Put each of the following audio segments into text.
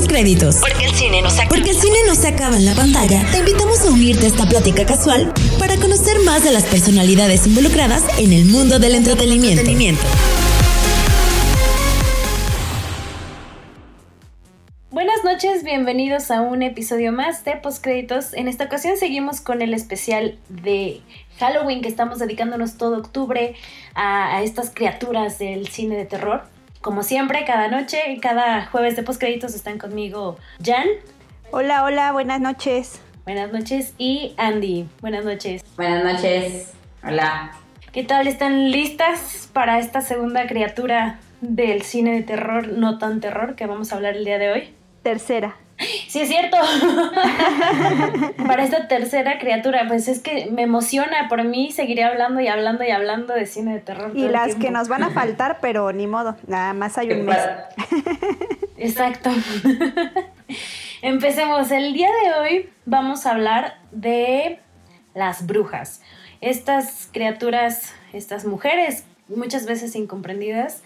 Postcréditos. Porque el cine no se acaba. Porque el cine no se acaba en la pantalla. Te invitamos a unirte a esta plática casual para conocer más de las personalidades involucradas en el mundo del entretenimiento. Buenas noches, bienvenidos a un episodio más de Postcréditos. En esta ocasión seguimos con el especial de Halloween que estamos dedicándonos todo octubre a, a estas criaturas del cine de terror. Como siempre, cada noche y cada jueves de postcréditos están conmigo Jan. Hola, hola, buenas noches. Buenas noches. Y Andy. Buenas noches. Buenas noches. Hola. ¿Qué tal? ¿Están listas para esta segunda criatura del cine de terror, no tan terror, que vamos a hablar el día de hoy? Tercera. Sí, es cierto. Para esta tercera criatura, pues es que me emociona. Por mí seguiré hablando y hablando y hablando de cine de terror. Y las que nos van a faltar, pero ni modo. Nada más hay un mes. Exacto. Empecemos. El día de hoy vamos a hablar de las brujas. Estas criaturas, estas mujeres, muchas veces incomprendidas,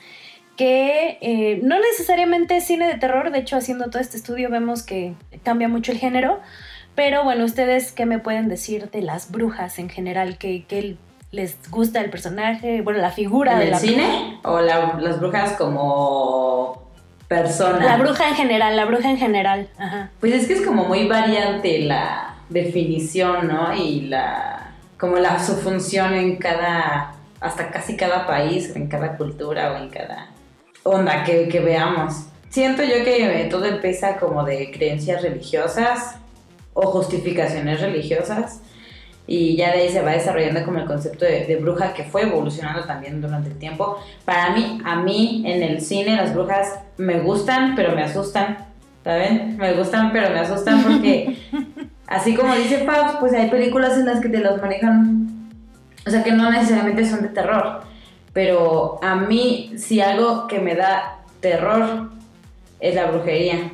que eh, no necesariamente es cine de terror, de hecho haciendo todo este estudio vemos que cambia mucho el género, pero bueno, ustedes qué me pueden decir de las brujas en general, ¿Qué, les gusta el personaje, bueno, la figura de el la cine o las brujas como persona? La bruja en general, la bruja en general, Ajá. Pues es que es como muy variante la definición, ¿no? Y la como la su función en cada hasta casi cada país, en cada cultura o en cada onda que, que veamos. Siento yo que todo empieza como de creencias religiosas o justificaciones religiosas y ya de ahí se va desarrollando como el concepto de, bruja que fue evolucionando también durante el tiempo. Para mí, a mí en el cine las brujas me gustan pero me asustan, ¿saben? Me gustan pero me asustan porque así como dice Pabs, pues hay películas en las que te las manejan, o sea que no necesariamente son de terror pero a mí, si algo que me da terror es la brujería.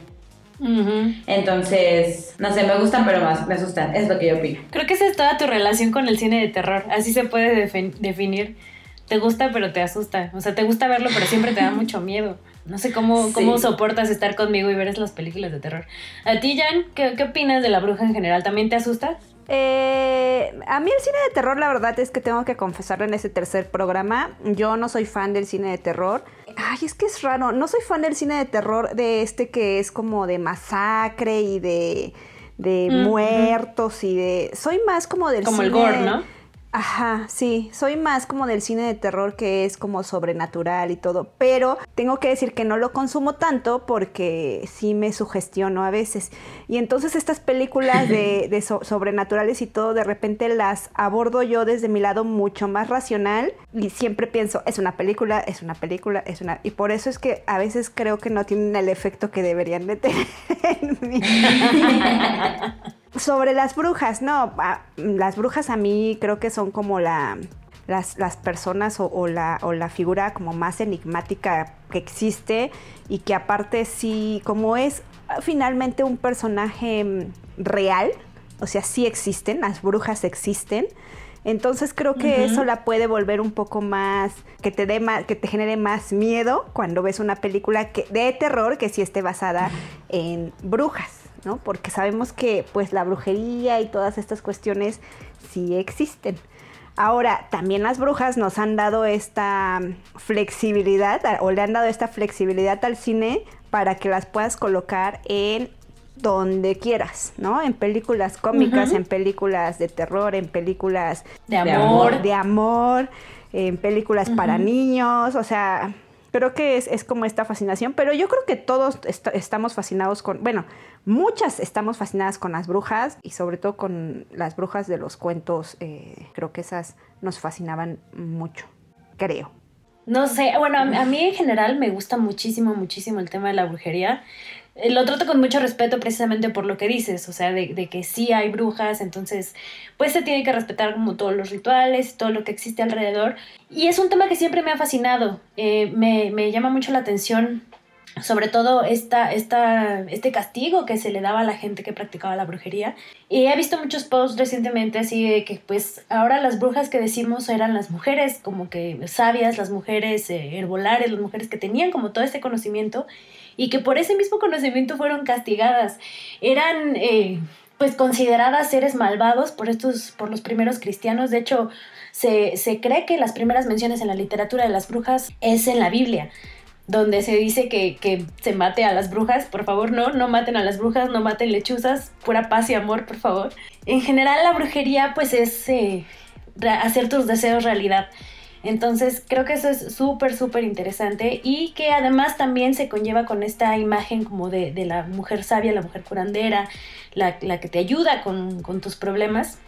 Entonces, no sé, me gustan, pero más me asustan. Es lo que yo opino. Creo que esa es toda tu relación con el cine de terror. Así se puede definir. Te gusta, pero te asusta. O sea, te gusta verlo, pero siempre te da mucho miedo. No sé cómo, cómo soportas estar conmigo y ver las películas de terror. A ti, Jan, ¿qué, ¿qué opinas de la bruja en general? ¿También te asusta? Eh, a mí el cine de terror, la verdad es que tengo que confesarlo en ese tercer programa. Yo no soy fan del cine de terror. Ay, es que es raro. No soy fan del cine de terror de este que es como de masacre y de, de muertos y de. Soy más como del como cine. Como el gore, ¿no? Ajá, sí, soy más como del cine de terror que es como sobrenatural y todo, pero tengo que decir que no lo consumo tanto porque sí me sugestiono a veces. Y entonces estas películas de, sobrenaturales y todo, de repente las abordo yo desde mi lado mucho más racional y siempre pienso, es una película, es una película, es una... Y por eso es que a veces creo que no tienen el efecto que deberían de tener en mí. Sobre las brujas, no, las brujas a mí creo que son como la, las, personas o, la, o la figura como más enigmática que existe y que aparte sí, como es finalmente un personaje mm, real, o sea, sí existen, las brujas existen. Entonces creo que eso la puede volver un poco más, que te dé más, que te genere más miedo cuando ves una película que, de terror que sí esté basada en brujas. ¿No? Porque sabemos que pues la brujería y todas estas cuestiones sí existen. Ahora, también las brujas nos han dado esta flexibilidad o le han dado esta flexibilidad al cine para que las puedas colocar en donde quieras, ¿no? En películas cómicas, en películas de terror, en películas de amor, de amor, en películas para niños, o sea, creo que es, como esta fascinación, pero yo creo que todos estamos fascinados con, bueno, muchas estamos fascinadas con las brujas y sobre todo con las brujas de los cuentos, eh, creo que esas nos fascinaban mucho, creo. No sé, bueno, a, mí en general me gusta muchísimo, muchísimo el tema de la brujería. Eh, lo trato con mucho respeto precisamente por lo que dices, o sea, de, que sí hay brujas, entonces pues se tiene que respetar como todos los rituales, todo lo que existe alrededor. Y es un tema que siempre me ha fascinado, eh, me, me, llama mucho la atención sobre todo esta, esta, este castigo que se le daba a la gente que practicaba la brujería. Y he visto muchos posts recientemente así de que pues ahora las brujas que decimos eran las mujeres como que sabias, las mujeres eh, herbolares, las mujeres que tenían como todo este conocimiento y que por ese mismo conocimiento fueron castigadas. Eran eh, pues consideradas seres malvados por estos, por los primeros cristianos. De hecho, se, se cree que las primeras menciones en la literatura de las brujas es en la Biblia donde se dice que, que, se mate a las brujas, por favor no, no maten a las brujas, no maten lechuzas, pura paz y amor, por favor. En general la brujería pues es eh, hacer tus deseos realidad. Entonces creo que eso es súper, súper interesante y que además también se conlleva con esta imagen como de, la mujer sabia, la mujer curandera, la, que te ayuda con, tus problemas.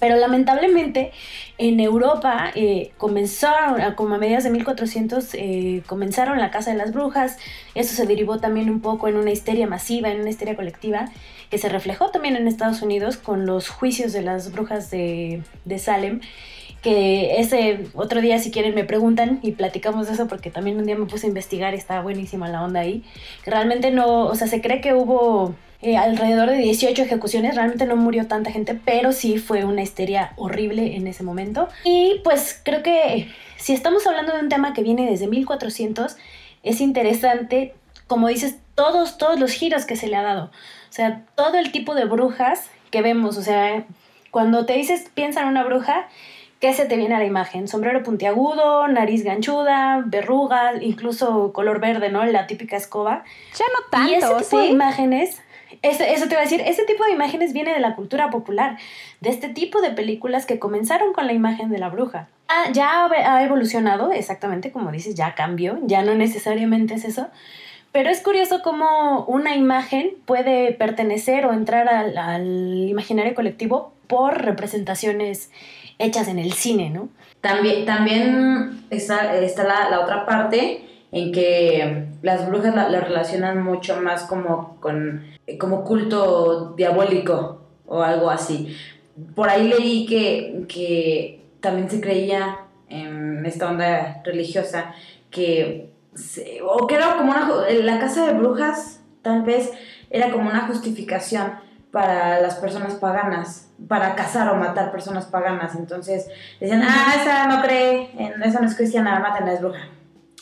Pero lamentablemente en Europa eh, comenzaron, como a mediados de 1400, eh, comenzaron la Casa de las Brujas. Eso se derivó también un poco en una histeria masiva, en una histeria colectiva, que se reflejó también en Estados Unidos con los juicios de las brujas de Salem que ese otro día si quieren me preguntan y platicamos de eso porque también un día me puse a investigar estaba buenísima la onda ahí. Realmente no, o sea, se cree que hubo eh, alrededor de 18 ejecuciones, realmente no murió tanta gente, pero sí fue una histeria horrible en ese momento. Y pues creo que si estamos hablando de un tema que viene desde 1400, es interesante, como dices, todos, todos los giros que se le ha dado. O sea, todo el tipo de brujas que vemos, o sea, cuando te dices piensa en una bruja, ¿Qué se te viene a la imagen? Sombrero puntiagudo, nariz ganchuda, verruga, incluso color verde, ¿no? La típica escoba. Ya no tanto, Y ese tipo de imágenes, eso, eso te iba a decir, ese tipo de imágenes viene de la cultura popular, de este tipo de películas que comenzaron con la imagen de la bruja. Ah, ya ha evolucionado, exactamente como dices, ya cambió, ya no necesariamente es eso. Pero es curioso cómo una imagen puede pertenecer o entrar al, al imaginario colectivo por representaciones hechas en el cine, ¿no? También, también está, está la, otra parte en que las brujas la, la, relacionan mucho más como con como culto diabólico o algo así. Por ahí leí que, que también se creía en esta onda religiosa que se, o que era como una la casa de brujas tal vez era como una justificación para las personas paganas, para cazar o matar personas paganas. Entonces decían, ah, esa no cree, esa no es cristiana, matan es bruja.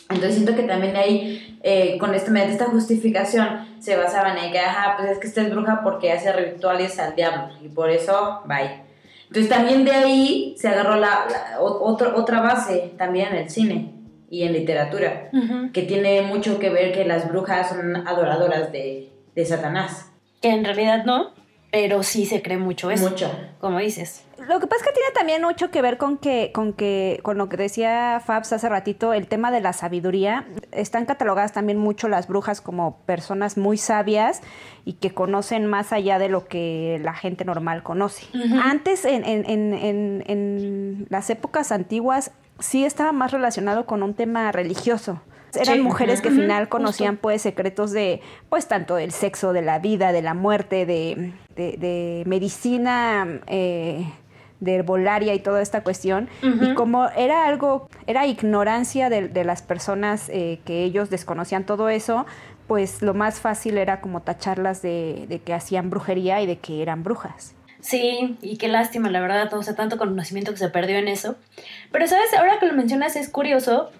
Entonces siento que también ahí, eh, con este, esta justificación, se basaban en que, ajá, pues es que esta es bruja porque hace rituales al diablo y por eso, bye. Entonces también de ahí se agarró la, la otra, otra base también en el cine y en literatura, uh -huh. que tiene mucho que ver que las brujas son adoradoras de, de Satanás. Que en realidad no, pero sí se cree mucho eso. Mucho. Como dices. Lo que pasa es que tiene también mucho que ver con que, con que, con lo que decía Fabs hace ratito, el tema de la sabiduría. Están catalogadas también mucho las brujas como personas muy sabias y que conocen más allá de lo que la gente normal conoce. Uh -huh. Antes, en, en, en, en las épocas antiguas, sí estaba más relacionado con un tema religioso eran sí. mujeres que al final conocían pues secretos de pues tanto del sexo, de la vida, de la muerte, de, de, de medicina, eh, de herbolaria y toda esta cuestión. Uh -huh. Y como era algo, era ignorancia de, de las personas eh, que ellos desconocían todo eso, pues lo más fácil era como tacharlas de, de que hacían brujería y de que eran brujas. Sí, y qué lástima, la verdad, o sea, tanto conocimiento que se perdió en eso. Pero, ¿sabes? Ahora que lo mencionas es curioso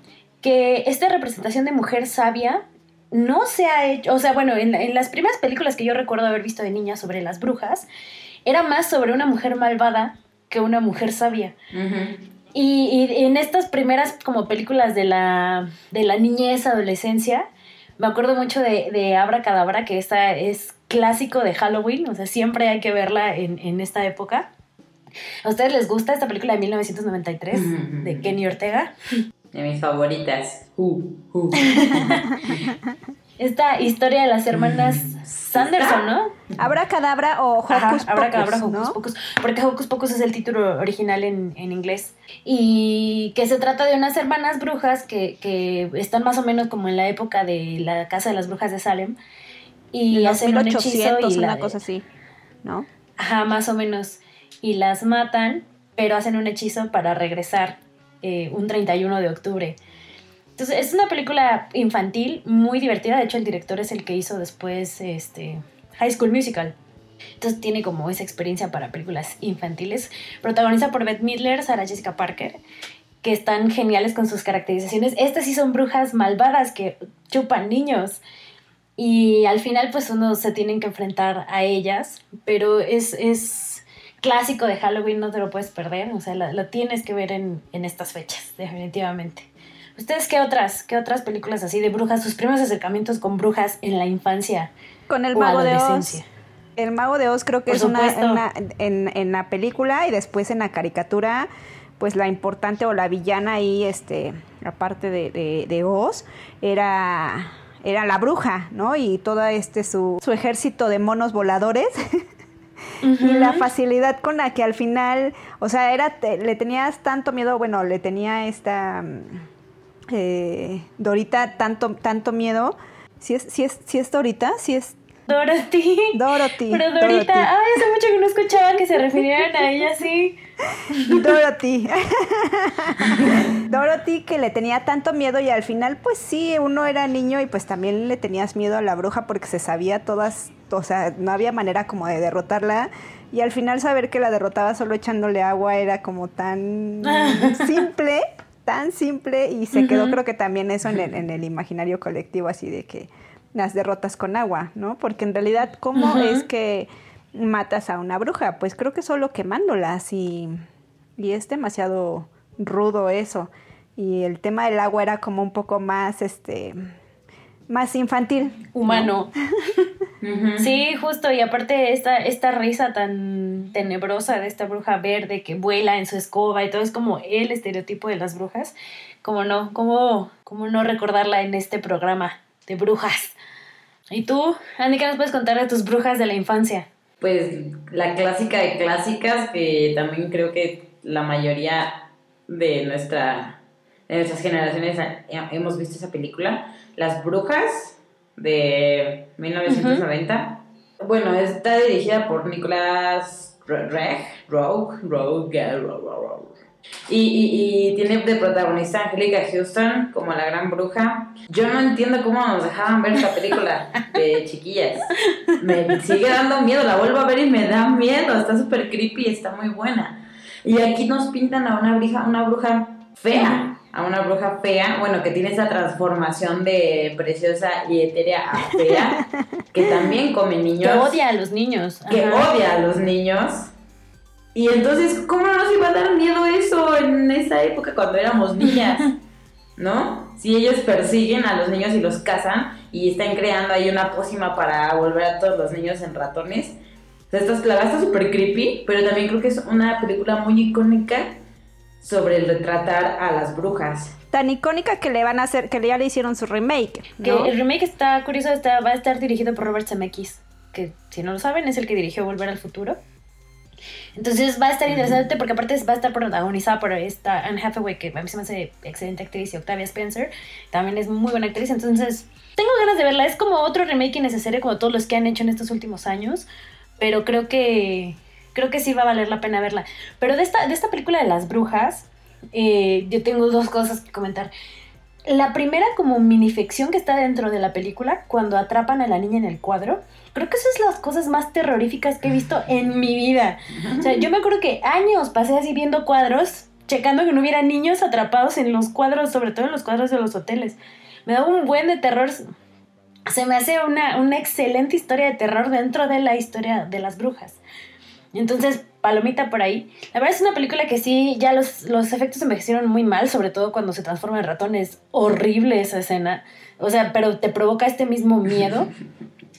que esta representación de mujer sabia no se ha hecho, o sea, bueno, en, en, las primeras películas que yo recuerdo haber visto de niña sobre las brujas, era más sobre una mujer malvada que una mujer sabia. Uh -huh. y, y, en estas primeras como películas de la, de la niñez, adolescencia, me acuerdo mucho de, de Abra Cadabra, que esta es clásico de Halloween, o sea, siempre hay que verla en, en esta época. ¿A ustedes les gusta esta película de 1993 uh -huh. de Kenny Ortega? De mis favoritas. Uh, uh. Esta historia de las hermanas Sanderson, ¿no? Abra Cadabra o Hocus Ajá, Pocus. Cadabra, Hocus ¿no? Pocus. Porque Hocus Pocus es el título original en, en, inglés. Y que se trata de unas hermanas brujas que, que están más o menos como en la época de la Casa de las Brujas de Salem. Y hacen un hechizo y una cosa así, ¿no? Ajá, más o menos. Y las matan, pero hacen un hechizo para regresar eh, un 31 de octubre. Entonces, es una película infantil muy divertida. De hecho, el director es el que hizo después este, High School Musical. Entonces, tiene como esa experiencia para películas infantiles. Protagoniza por Beth Midler, Sarah Jessica Parker, que están geniales con sus caracterizaciones. Estas sí son brujas malvadas que chupan niños. y al final pues uno se tienen que enfrentar a ellas, pero es, es clásico de Halloween, no te lo puedes perder, o sea, lo, tienes que ver en, en, estas fechas, definitivamente. ¿Ustedes qué otras, qué otras películas así de brujas, sus primeros acercamientos con brujas en la infancia? Con el mago de Oz. El mago de Oz creo que es una, en, en la película y después en la caricatura pues la importante o la villana ahí, este, aparte de, de, de Oz, era era la bruja, ¿no? Y todo este su, su ejército de monos voladores. Y la facilidad con la que al final, o sea, era le tenías tanto miedo, bueno, le tenía esta mm, eh, Dorita tanto, tanto miedo. Si es, si es, si es Dorita, si es Dorothy. Dorothy. Pero Dorita, ay, hace mucho que no escuchaba que se refirieran a ella así. Dorothy. Dorothy que le tenía tanto miedo y al final pues sí, uno era niño y pues también le tenías miedo a la bruja porque se sabía todas, o sea, no había manera como de derrotarla y al final saber que la derrotaba solo echándole agua era como tan simple, tan simple y se quedó creo que también eso en el, en el imaginario colectivo así de que las derrotas con agua, ¿no? Porque en realidad, ¿cómo es que matas a una bruja? Pues creo que solo quemándolas y, y es demasiado rudo eso. Y el tema del agua era como un poco más, este, más infantil. Humano. Sí, justo, y aparte esta, esta risa tan tenebrosa de esta bruja verde que vuela en su escoba y todo es como el estereotipo de las brujas. Como no, como, como no recordarla en este programa de brujas. ¿Y tú, Andy, qué nos puedes contar de tus brujas de la infancia? Pues la clásica de clásicas, que también creo que la mayoría de, nuestra, de nuestras generaciones hemos visto esa película, Las Brujas de 1990. Bueno, está dirigida por Nicolás Reg, Rogue, Rogue, Rogue, y, y, tiene de protagonista Angélica Houston como la gran bruja. Yo no entiendo cómo nos dejaban ver esta película de chiquillas. Me sigue dando miedo, la vuelvo a ver y me da miedo. Está súper creepy, está muy buena. Y aquí nos pintan a una bruja, una bruja fea. A una bruja fea, bueno, que tiene esa transformación de preciosa y etérea a fea, que también come niños. Que odia a los niños. Que odia a los niños y entonces, ¿cómo no nos iba a dar miedo eso en esa época cuando éramos niñas? ¿No? Si ellos persiguen a los niños y los cazan y están creando ahí una pócima para volver a todos los niños en ratones. O sea, esta, está súper creepy, pero también creo que es una película muy icónica sobre el retratar a las brujas. Tan icónica que le van a hacer, que ya le hicieron su remake. Que el remake está curioso, está, va a estar dirigido por Robert Zemeckis, que si no lo saben es el que dirigió Volver al Futuro. Entonces va a estar interesante porque aparte va a estar protagonizada por esta Anne Hathaway, que a mí se me hace excelente actriz, y Octavia Spencer, también es muy buena actriz, entonces tengo ganas de verla. Es como otro remake innecesario como todos los que han hecho en estos últimos años, pero creo que creo que sí va a valer la pena verla. Pero de esta, de esta película de las brujas, eh, yo tengo dos cosas que comentar. La primera como minifección que está dentro de la película, cuando atrapan a la niña en el cuadro, Creo que esas son las cosas más terroríficas que he visto en mi vida. O sea, yo me acuerdo que años pasé así viendo cuadros, checando que no hubiera niños atrapados en los cuadros, sobre todo en los cuadros de los hoteles. Me daba un buen de terror. Se me hace una, una excelente historia de terror dentro de la historia de las brujas. Entonces, palomita por ahí. La verdad es una película que sí, ya los, los efectos envejecieron muy mal, sobre todo cuando se transforma en ratón. Es horrible esa escena. O sea, pero te provoca este mismo miedo.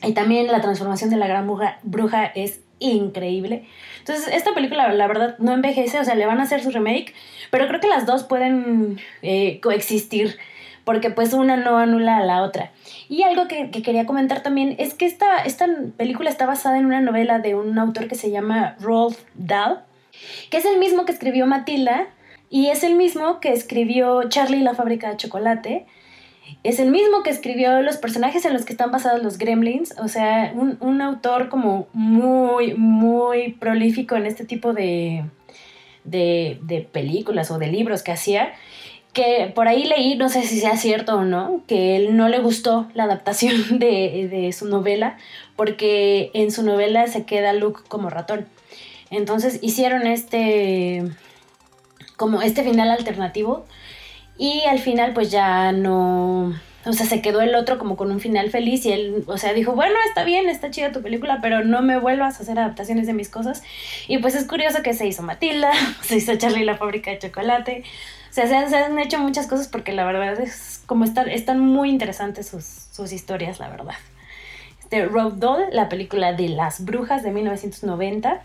Y también la transformación de la gran bruja, es increíble. Entonces, esta película, la verdad, no envejece, o sea, le van a hacer su remake, pero creo que las dos pueden eh, coexistir, porque pues una no anula a la otra. Y algo que, quería comentar también es que esta, esta película está basada en una novela de un autor que se llama Rolf Dahl, que es el mismo que escribió Matilda y es el mismo que escribió Charlie y la fábrica de chocolate. Es el mismo que escribió los personajes en los que están basados los gremlins, o sea, un, autor como muy, muy prolífico en este tipo de, de, películas o de libros que hacía, que por ahí leí, no sé si sea cierto o no, que él no le gustó la adaptación de, de su novela, porque en su novela se queda Luke como ratón. Entonces hicieron este, como este final alternativo y al final pues ya no, o sea, se quedó el otro como con un final feliz y él, o sea, dijo, bueno, está bien, está chida tu película, pero no me vuelvas a hacer adaptaciones de mis cosas. Y pues es curioso que se hizo Matilda, se hizo Charlie la fábrica de chocolate. Se han, hecho muchas cosas porque la verdad es como están, muy interesantes sus, historias, la verdad. Este, Road Doll, la película de las brujas de 1990.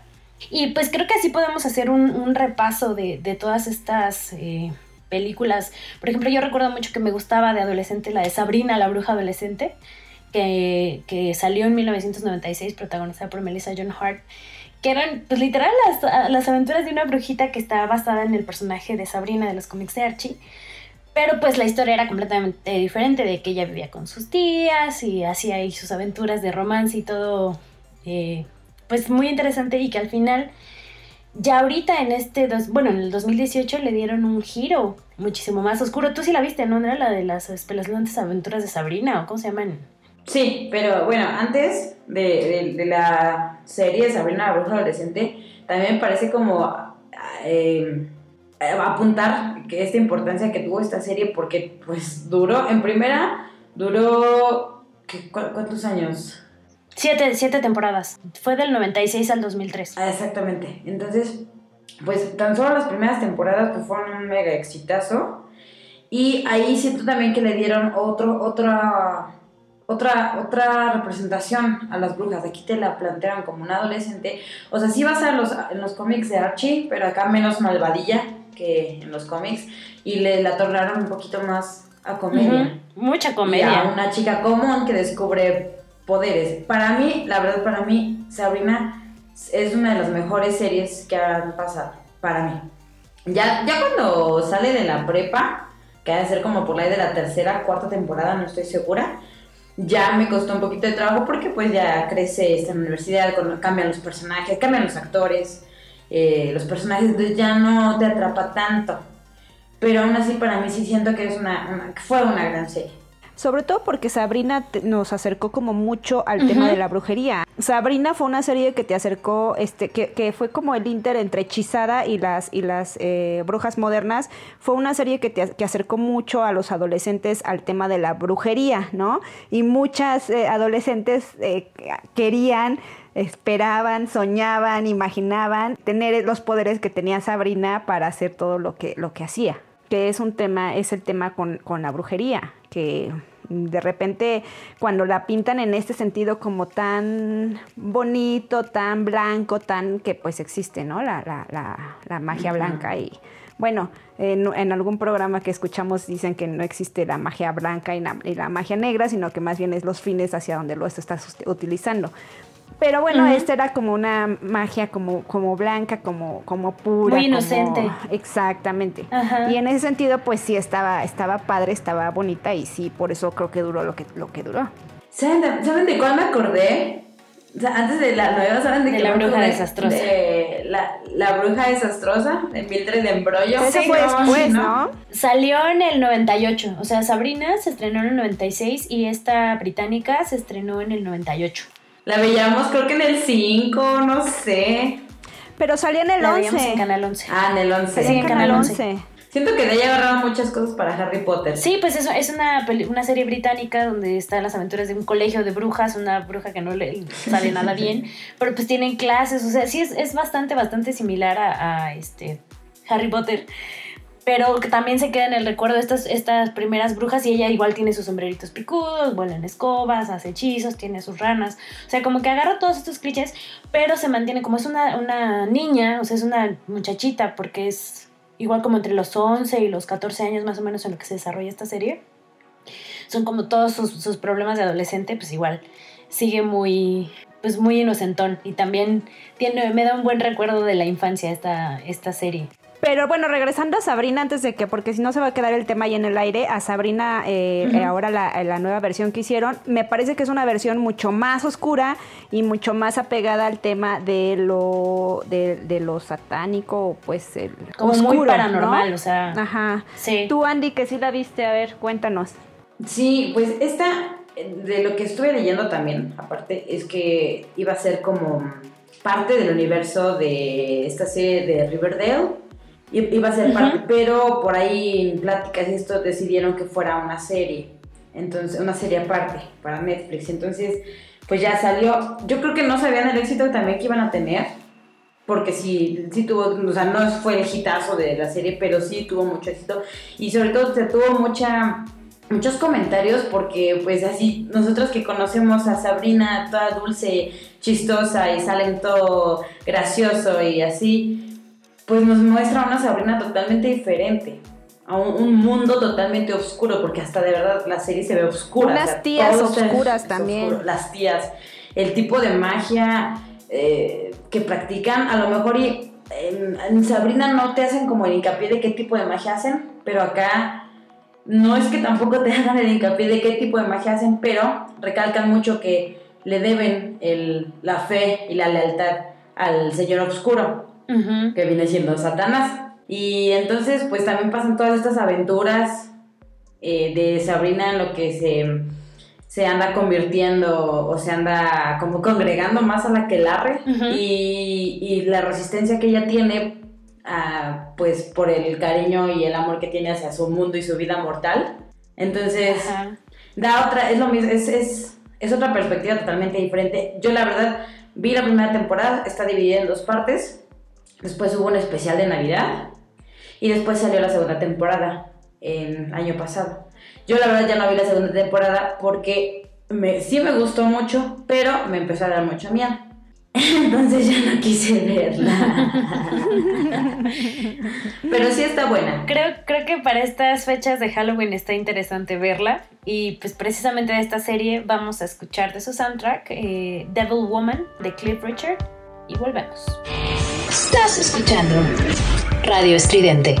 Y pues creo que así podemos hacer un, repaso de, de, todas estas... Eh, películas. Por ejemplo, yo recuerdo mucho que me gustaba de adolescente la de Sabrina, la bruja adolescente, que, que salió en 1996, protagonizada por Melissa John Hart, que eran, pues literal, las, las aventuras de una brujita que estaba basada en el personaje de Sabrina de los cómics de Archie. Pero pues la historia era completamente diferente de que ella vivía con sus tías y hacía ahí sus aventuras de romance y todo, eh, pues muy interesante y que al final ya ahorita en este, dos, bueno, en el 2018 le dieron un giro muchísimo más oscuro. Tú sí la viste, ¿no? ¿No era la de las espeluznantes aventuras de Sabrina o cómo se llaman? Sí, pero bueno, antes de, de, la serie de Sabrina la bruja adolescente, también me parece como eh, apuntar que esta importancia que tuvo esta serie porque pues duró, en primera, duró, ¿cuántos años? Siete, siete temporadas. Fue del 96 al 2003. Ah, exactamente. Entonces, pues tan solo las primeras temporadas pues, fueron un mega exitazo. Y ahí siento también que le dieron otro, otra, otra, otra representación a las brujas. Aquí te la plantean como una adolescente. O sea, sí vas a los, en los cómics de Archie, pero acá menos malvadilla que en los cómics. Y le la tornaron un poquito más a comedia. Mucha comedia. Y a una chica común que descubre poderes. Para mí, la verdad, para mí, Sabrina es una de las mejores series que han pasado, para mí. Ya, ya cuando sale de la prepa, que ha de ser como por la de la tercera, cuarta temporada, no estoy segura, ya me costó un poquito de trabajo porque pues ya crece esta universidad, cambian los personajes, cambian los actores, eh, los personajes, entonces ya no te atrapa tanto. Pero aún así para mí sí siento que es una fue una gran serie sobre todo porque Sabrina nos acercó como mucho al tema de la brujería. Sabrina fue una serie que te acercó, este, que, que fue como el inter entre hechizada y las, y las eh, brujas modernas. Fue una serie que te que acercó mucho a los adolescentes al tema de la brujería, ¿no? Y muchas eh, adolescentes eh, querían esperaban, soñaban, imaginaban tener los poderes que tenía Sabrina para hacer todo lo que, lo que hacía que es un tema, es el tema con, con la brujería, que de repente cuando la pintan en este sentido como tan bonito, tan blanco, tan que pues existe, ¿no? La, la, la, la magia blanca y bueno, en, en, algún programa que escuchamos dicen que no existe la magia blanca y la, y la, magia negra, sino que más bien es los fines hacia donde lo estás utilizando. Pero bueno, esta era como una magia como, como blanca, como, como pura. Muy inocente. exactamente. Y en ese sentido, pues sí, estaba, estaba padre, estaba bonita y sí, por eso creo que duró lo que, lo que duró. ¿Saben de, ¿saben de cuál me acordé? O sea, antes de la nueva, ¿saben de, de la bruja desastrosa? De la, la, bruja desastrosa, de Mildred de Embrollo. Eso fue después, ¿no? Salió en el 98. O sea, Sabrina se estrenó en el 96 y esta británica se estrenó en el 98. La veíamos creo que en el 5, no sé. Pero salía en el la 11. en Canal 11. Ah, en el 11. Sí, en Canal 11. Siento que de ahí agarraron muchas cosas para Harry Potter. Sí, pues eso es una, una serie británica donde están las aventuras de un colegio de brujas, una bruja que no le sale nada bien, pero pues tienen clases, o sea, sí es, es bastante, bastante similar a, a este Harry Potter pero que también se queda en el recuerdo estas, estas primeras brujas y ella igual tiene sus sombreritos picudos, vuela en escobas, hace hechizos, tiene sus ranas, o sea, como que agarra todos estos clichés, pero se mantiene como es una, una niña, o sea, es una muchachita, porque es igual como entre los 11 y los 14 años más o menos en lo que se desarrolla esta serie. Son como todos sus, sus problemas de adolescente, pues igual sigue muy, pues muy inocentón y también tiene, me da un buen recuerdo de la infancia esta, esta serie. Pero bueno, regresando a Sabrina antes de que, porque si no se va a quedar el tema ahí en el aire, a Sabrina, eh, eh, ahora la, la, nueva versión que hicieron, me parece que es una versión mucho más oscura y mucho más apegada al tema de lo, de, de lo satánico, pues el Como oscuro, muy paranormal, ¿no? o sea. Ajá. Sí. Tú, Andy, que sí la viste, a ver, cuéntanos. Sí, pues esta, de lo que estuve leyendo también, aparte, es que iba a ser como parte del universo de esta serie de Riverdale iba a ser parte, pero por ahí en pláticas y esto decidieron que fuera una serie. entonces una serie aparte para Netflix. Entonces, pues ya salió. Yo creo que no sabían el éxito también que iban a tener, porque sí, sí tuvo, o sea, no fue el hitazo de la serie, pero sí tuvo mucho éxito y sobre todo se tuvo mucha muchos comentarios porque pues así nosotros que conocemos a Sabrina toda dulce, chistosa y salen todo gracioso y así, pues nos muestra una Sabrina totalmente diferente. A un, mundo totalmente oscuro, porque hasta de verdad la serie se ve oscura. Unas tías oscuras también. Las tías, el tipo de magia eh, que practican, a lo mejor y, en Sabrina no te hacen como el hincapié de qué tipo de magia hacen, pero acá no es que tampoco te hagan el hincapié de qué tipo de magia hacen, pero recalcan mucho que le deben el, la fe y la lealtad al Señor Oscuro, que viene siendo Satanás. Y entonces, pues también pasan todas estas aventuras eh, de Sabrina en lo que se, se, anda convirtiendo o se anda como congregando más a la que Larre y, y la resistencia que ella tiene pues por el cariño y el amor que tiene hacia su mundo y su vida mortal. Entonces, da otra, es lo mismo, es, es, es, otra perspectiva totalmente diferente. Yo la verdad vi la primera temporada, está dividida en dos partes. Después hubo un especial de Navidad y después salió la segunda temporada el año pasado. Yo la verdad ya no vi la segunda temporada porque me, sí me gustó mucho, pero me empezó a dar mucho miedo. Entonces ya no quise verla. Pero sí está buena. Creo, creo que para estas fechas de Halloween está interesante verla. Y pues precisamente de esta serie vamos a escuchar de su soundtrack eh, Devil Woman de Cliff Richard. Y volvemos. Estás escuchando Radio Estridente.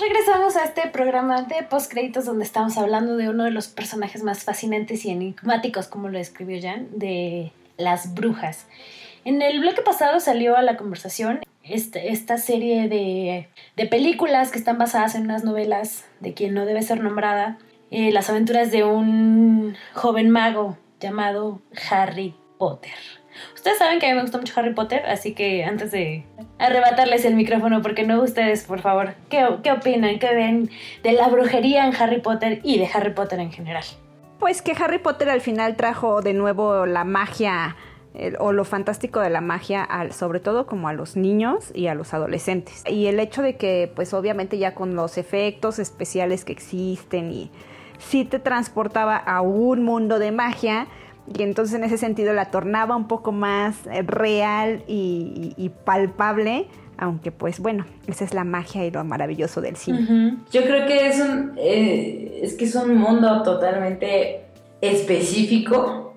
Regresamos a este programa de postcréditos donde estamos hablando de uno de los personajes más fascinantes y enigmáticos, como lo describió Jan, de las brujas. En el bloque pasado salió a la conversación este, esta serie de, de, películas que están basadas en unas novelas de quien no debe ser nombrada, eh, las aventuras de un joven mago llamado Harry Potter. Ustedes saben que a mí me gusta mucho Harry Potter, así que antes de arrebatarles el micrófono, porque no ustedes, por favor, ¿qué, qué opinan? ¿Qué ven de la brujería en Harry Potter y de Harry Potter en general? Pues que Harry Potter al final trajo de nuevo la magia o lo fantástico de la magia, sobre todo como a los niños y a los adolescentes. Y el hecho de que, pues obviamente ya con los efectos especiales que existen y sí te transportaba a un mundo de magia, y entonces en ese sentido la tornaba un poco más eh, real y, palpable, aunque pues bueno, esa es la magia y lo maravilloso del cine. Yo creo que es un, eh, es que es un mundo totalmente específico,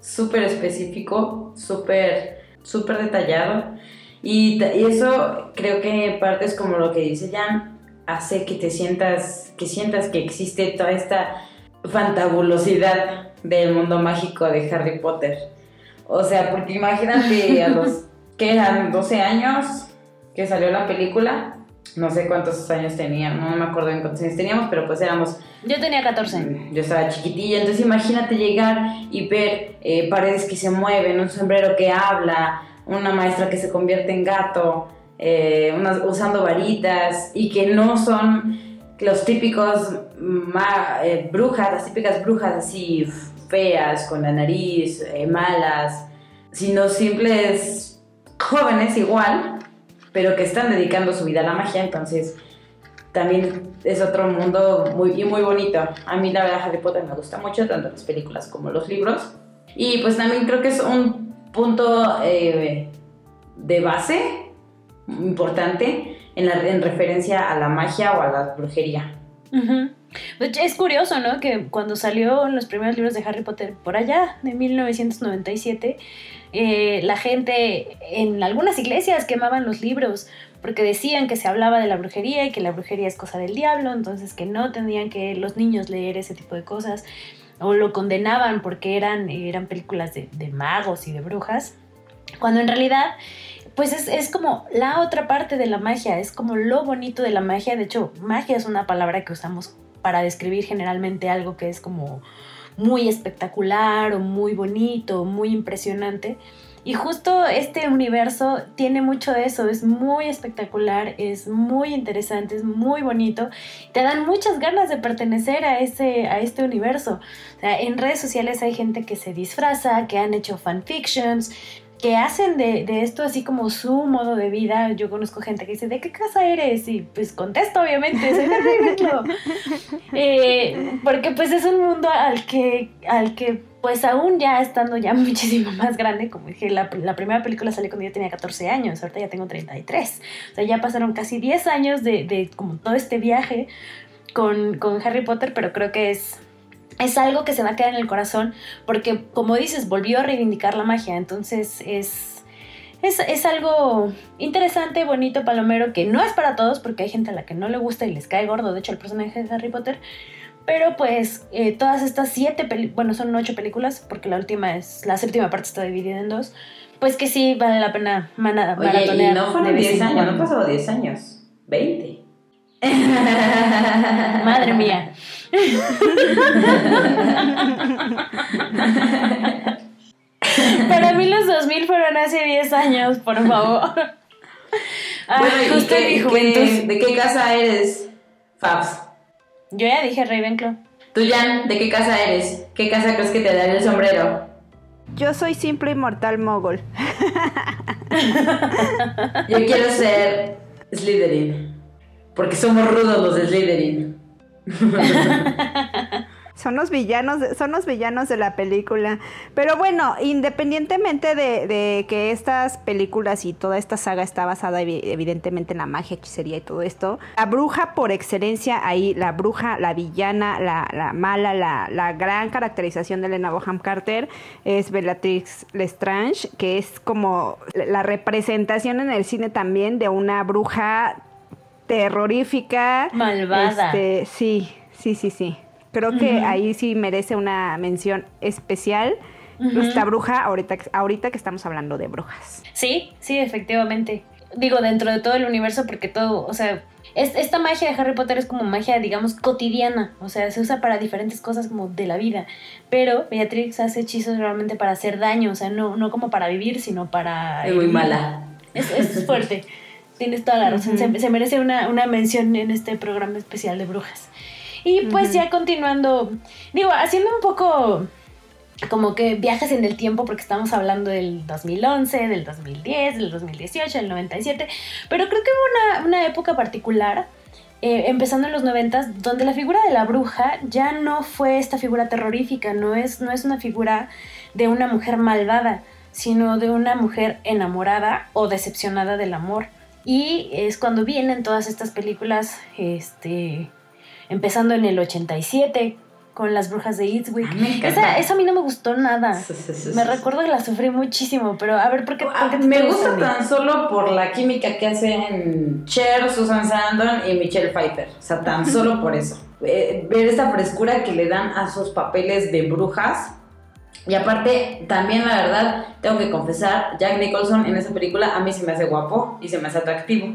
súper específico, súper, súper detallado. Y, y, eso creo que parte es como lo que dice Jan, hace que te sientas, que sientas que existe toda esta fantabulosidad del mundo mágico de Harry Potter. O sea, porque imagínate a los que eran 12 años que salió la película, no sé cuántos años tenía, no me acuerdo en cuántos años teníamos, pero pues éramos... Yo tenía 14. Yo estaba chiquitilla, entonces imagínate llegar y ver eh, paredes que se mueven, un sombrero que habla, una maestra que se convierte en gato, eh, usando varitas y que no son los típicos eh, brujas, las típicas brujas así feas, con la nariz, eh, malas, sino simples jóvenes igual, pero que están dedicando su vida a la magia, entonces también es otro mundo muy, muy bonito. A mí la verdad Harry Potter me gusta mucho, tanto las películas como los libros. Y pues también creo que es un punto eh, de base importante en, la, en referencia a la magia o a la brujería. Es curioso, ¿no? Que cuando salió los primeros libros de Harry Potter por allá, de 1997, eh, la gente en algunas iglesias quemaban los libros porque decían que se hablaba de la brujería y que la brujería es cosa del diablo, entonces que no tendrían que los niños leer ese tipo de cosas, o lo condenaban porque eran, eran películas de, de magos y de brujas, cuando en realidad pues es, es, como la otra parte de la magia, es como lo bonito de la magia. De hecho, magia es una palabra que usamos para describir generalmente algo que es como muy espectacular o muy bonito, muy impresionante. Y justo este universo tiene mucho de eso, es muy espectacular, es muy interesante, es muy bonito. Te dan muchas ganas de pertenecer a, ese, a este universo. en redes sociales hay gente que se disfraza, que han hecho fanfictions, que hacen de, esto así como su modo de vida. Yo conozco gente que dice, ¿de qué casa eres? Y pues contesto, obviamente, soy de eh, porque pues es un mundo al que, al que pues aún ya estando ya muchísimo más grande, como dije, la, primera película salió cuando yo tenía 14 años, ahorita ya tengo 33. O sea, ya pasaron casi 10 años de, de como todo este viaje con, con Harry Potter, pero creo que es es algo que se va a quedar en el corazón porque, como dices, volvió a reivindicar la magia. Entonces es, es, algo interesante, bonito, palomero, que no es para todos porque hay gente a la que no le gusta y les cae gordo, de hecho, el personaje de Harry Potter. Pero pues eh, todas estas siete películas, bueno, son ocho películas porque la última es, la séptima parte está dividida en dos. Pues que sí vale la pena maratonear. Oye, y no fueron 10 años, no pasó 10 años, 20. Madre mía. Para mí los 2000 fueron hace 10 años, por favor. Ah, justo mi juventud. ¿De qué casa eres, Fabs? Yo ya dije Ravenclaw. Tú, Jan, ¿de qué casa eres? ¿Qué casa crees que te da el sombrero? Yo soy simple inmortal mogol. Yo quiero ser Slytherin. Porque somos rudos los de Slytherin. son los villanos, son los villanos de la película. Pero bueno, independientemente de, que estas películas y toda esta saga está basada evidentemente en la magia, hechicería y todo esto, la bruja por excelencia ahí, la bruja, la villana, la, mala, la, gran caracterización de Elena Boham Carter es Bellatrix Lestrange, que es como la representación en el cine también de una bruja terrorífica. Malvada. Este, sí, sí, sí, sí. Creo que ahí sí merece una mención especial. Esta bruja, ahorita, ahorita que estamos hablando de brujas. Sí, sí, efectivamente. Digo, dentro de todo el universo, porque todo, o sea, esta magia de Harry Potter es como magia, digamos, cotidiana. O sea, se usa para diferentes cosas como de la vida. Pero Beatrix hace hechizos realmente para hacer daño. O sea, no, no como para vivir, sino para... Es muy mala. Es, es fuerte. Tienes toda la razón. se, merece una, una mención en este programa especial de brujas. Y pues ya continuando, digo, haciendo un poco como que viajes en el tiempo, porque estamos hablando del 2011, del 2010, del 2018, del 97, pero creo que hubo una, una época particular, eh, empezando en los 90, donde la figura de la bruja ya no fue esta figura terrorífica, no es, no es una figura de una mujer malvada, sino de una mujer enamorada o decepcionada del amor. Y es cuando vienen todas estas películas, este, empezando en el 87 con las brujas de Eastwick. Ah, esa, esa, a mí no me gustó nada. me recuerdo que la sufrí muchísimo, pero a ver, ¿por qué? Ah, me gusta tan solo por la química que hacen Cher, Susan Sandon y Michelle Pfeiffer. O sea, tan solo por eso. Eh, ver esta frescura que le dan a sus papeles de brujas. Y aparte, también la verdad, tengo que confesar, Jack Nicholson en esa película a mí se me hace guapo y se me hace atractivo.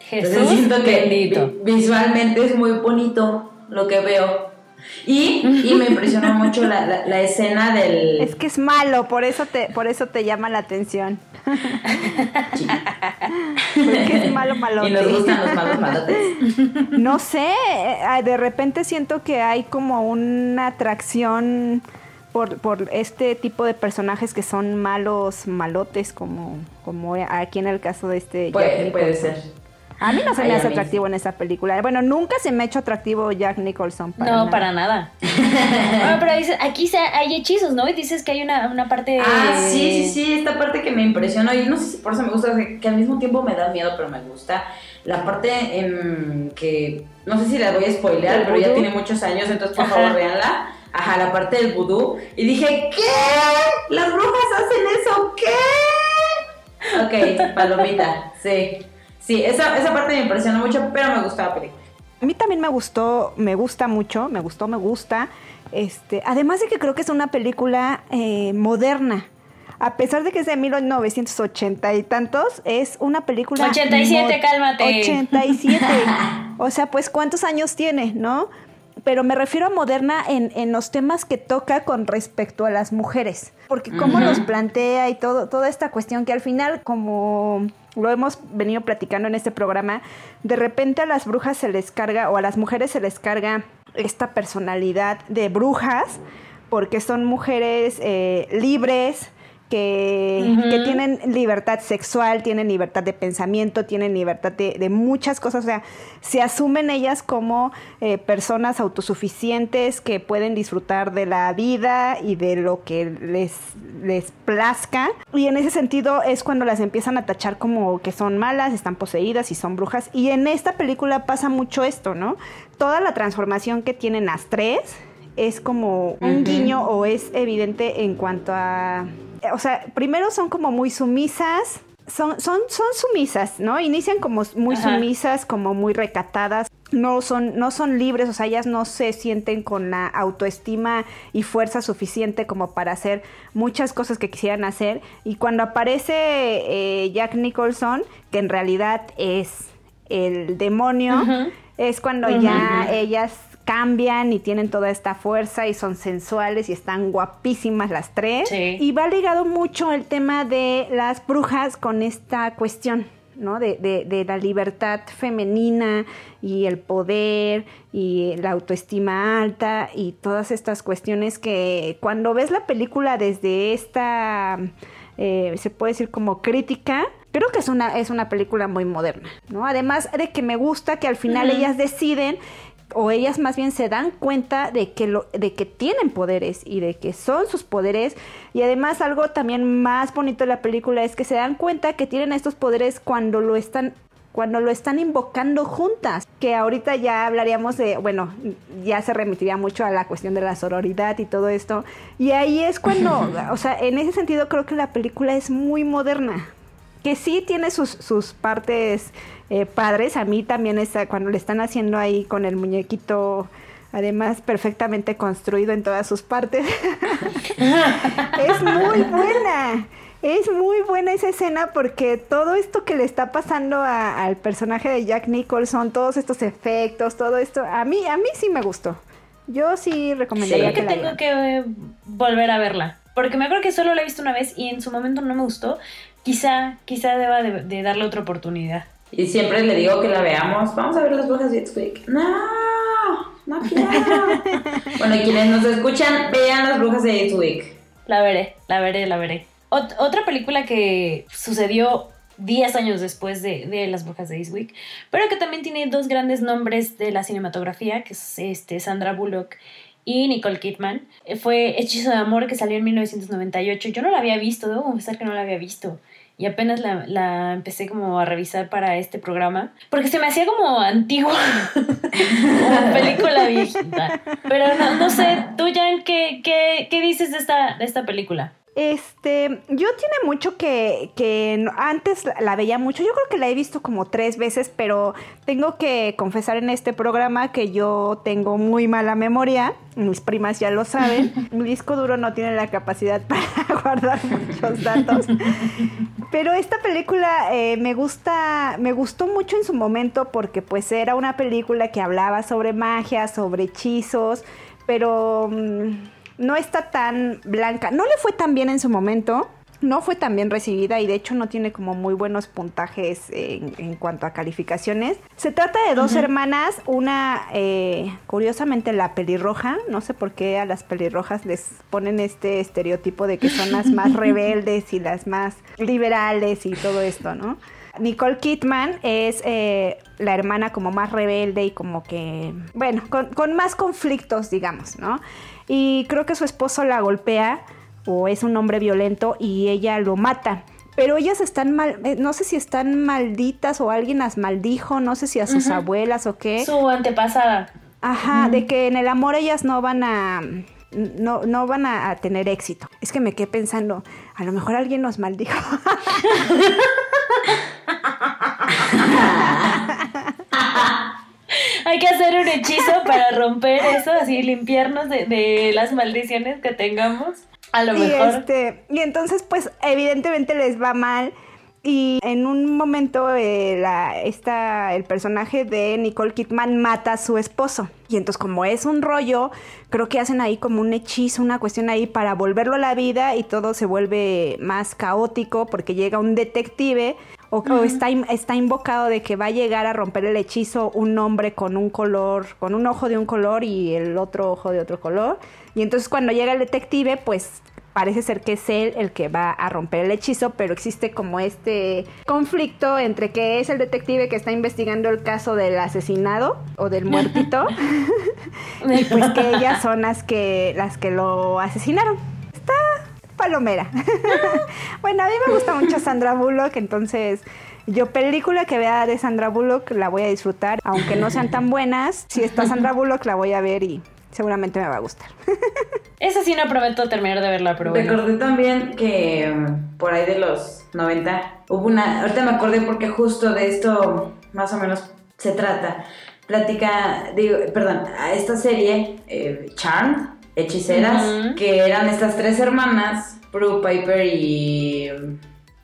Jesús siento que visualmente es muy bonito lo que veo. Y, y me impresionó mucho la, la, escena del... Es que es malo, por eso te, por eso te llama la atención. Porque es malo malote. Y nos gustan los malos malotes. No sé, eh, de repente siento que hay como una atracción por, por este tipo de personajes que son malos malotes, como, como aquí en el caso de este... Puede, puede ser. A mí no se me hace atractivo en esta película. Bueno, nunca se me ha hecho atractivo Jack Nicholson. no, para nada. pero aquí hay hechizos, ¿no? Y dices que hay una, parte... Ah, sí, sí, sí, esta parte que me impresionó. Y no sé si por eso me gusta, que al mismo tiempo me da miedo, pero me gusta. La parte en que... No sé si la voy a spoilear, pero ya tiene muchos años, entonces por favor véanla. Ajá, la parte del vudú. Y dije, ¿qué? ¿Las brujas hacen eso? ¿Qué? Ok, palomita, sí. Sí, esa, esa parte me impresionó mucho, pero me gustó la película. A mí también me gustó, me gusta mucho, me gustó, me gusta. Este, además de que creo que es una película eh, moderna. A pesar de que es de 1980 y tantos, es una película... 87, cálmate. 87. o sea, pues cuántos años tiene, ¿no? Pero me refiero a moderna en, en los temas que toca con respecto a las mujeres. Porque cómo nos plantea y todo, toda esta cuestión que al final, como lo hemos venido platicando en este programa, de repente a las brujas se les carga o a las mujeres se les carga esta personalidad de brujas porque son mujeres eh, libres, que, tienen libertad sexual, tienen libertad de pensamiento, tienen libertad de, muchas cosas. O sea, se asumen ellas como eh, personas autosuficientes que pueden disfrutar de la vida y de lo que les, les plazca. Y en ese sentido es cuando las empiezan a tachar como que son malas, están poseídas y son brujas. Y en esta película pasa mucho esto, ¿no? Toda la transformación que tienen las tres es como un guiño o es evidente en cuanto a o sea, primero son como muy sumisas, son, son, son sumisas, ¿no? Inician como muy sumisas, como muy recatadas. No son, no son libres, o sea, ellas no se sienten con la autoestima y fuerza suficiente como para hacer muchas cosas que quisieran hacer. Y cuando aparece eh, Jack Nicholson, que en realidad es el demonio, es cuando ya ellas cambian y tienen toda esta fuerza y son sensuales y están guapísimas las tres. Y va ligado mucho el tema de las brujas con esta cuestión. ¿no? De, de, la libertad femenina y el poder y la autoestima alta y todas estas cuestiones que cuando ves la película desde esta, eh, se puede decir como crítica, creo que es una, es una película muy moderna, ¿no? Además de que me gusta que al final ellas deciden o ellas más bien se dan cuenta de que, lo, de que tienen poderes y de que son sus poderes. Y además algo también más bonito de la película es que se dan cuenta que tienen estos poderes cuando lo están cuando lo están invocando juntas, que ahorita ya hablaríamos de, bueno, ya se remitiría mucho a la cuestión de la sororidad y todo esto, y ahí es cuando, o sea, en ese sentido creo que la película es muy moderna, que sí tiene sus, sus partes eh, padres. A mí también está, cuando le están haciendo ahí con el muñequito, además perfectamente construido en todas sus partes. es muy buena. Es muy buena esa escena porque todo esto que le está pasando al personaje de Jack Nicholson, todos estos efectos, todo esto, a mí, a mí sí me gustó. Yo sí recomendaría sí, que, que tengo que volver a verla. Porque me acuerdo que solo la he visto una vez y en su momento no me gustó. Quizá, quizá deba de, darle otra oportunidad. Y siempre le digo que la veamos. Vamos a ver las brujas de Eastwick. No, no quiero. bueno, quienes nos escuchan, vean las brujas de Eastwick. La veré, la veré, la veré. otra película que sucedió 10 años después de, de, Las Brujas de Eastwick, pero que también tiene dos grandes nombres de la cinematografía, que es este, Sandra Bullock y Nicole Kidman. Eh, fue Hechizo de Amor que salió en 1998. Yo no la había visto, debo confesar que no la había visto. Y apenas la, empecé como a revisar para este programa. Porque se me hacía como antigua. como película viejita. Pero no, no sé, tú Jan, ¿qué, qué, qué dices de esta, de esta película? Este, yo tiene mucho que, que antes la veía mucho, yo creo que la he visto como tres veces, pero tengo que confesar en este programa que yo tengo muy mala memoria, mis primas ya lo saben, mi disco duro no tiene la capacidad para guardar muchos datos, pero esta película eh, me gusta, me gustó mucho en su momento porque pues era una película que hablaba sobre magia, sobre hechizos, pero... Mm, no está tan blanca. No le fue tan bien en su momento. No fue tan bien recibida y de hecho no tiene como muy buenos puntajes en, cuanto a calificaciones. Se trata de dos hermanas, una eh, curiosamente la pelirroja, no sé por qué a las pelirrojas les ponen este estereotipo de que son las más rebeldes y las más liberales y todo esto, ¿no? Nicole Kidman es eh, la hermana como más rebelde y como que, bueno, con, con más conflictos, digamos, ¿no? Y creo que su esposo la golpea o es un hombre violento y ella lo mata. Pero ellas están mal, eh, no sé si están malditas o alguien las maldijo, no sé si a sus abuelas o qué. Su antepasada. Ajá, de que en el amor ellas no van a no, no van a, tener éxito. Es que me quedé pensando, a lo mejor alguien nos maldijo. Hay que hacer un hechizo para romper eso, así limpiarnos de, las maldiciones que tengamos. A lo mejor. Este, y entonces, pues, evidentemente les va mal. Y en un momento eh, la, el personaje de Nicole Kidman mata a su esposo. Y entonces como es un rollo, creo que hacen ahí como un hechizo, una cuestión ahí para volverlo a la vida y todo se vuelve más caótico porque llega un detective o, está, está invocado de que va a llegar a romper el hechizo un hombre con un color, con un ojo de un color y el otro ojo de otro color. Y entonces cuando llega el detective, pues parece ser que es él el que va a romper el hechizo, pero existe como este conflicto entre que es el detective que está investigando el caso del asesinado o del muertito y pues que ellas son las que las que lo asesinaron. Está palomera. bueno, a mí me gusta mucho Sandra Bullock, entonces yo película que vea de Sandra Bullock la voy a disfrutar, aunque no sean tan buenas. Si está Sandra Bullock la voy a ver y seguramente me va a gustar. Esa sí no prometo terminar de verla, pero Recordé también que mm, por ahí de los 90 hubo una... Ahorita me acordé porque justo de esto más o menos se trata. Platica, digo, perdón, a esta serie, eh, Charmed, hechiceras, que eran estas tres hermanas, Prue, Piper y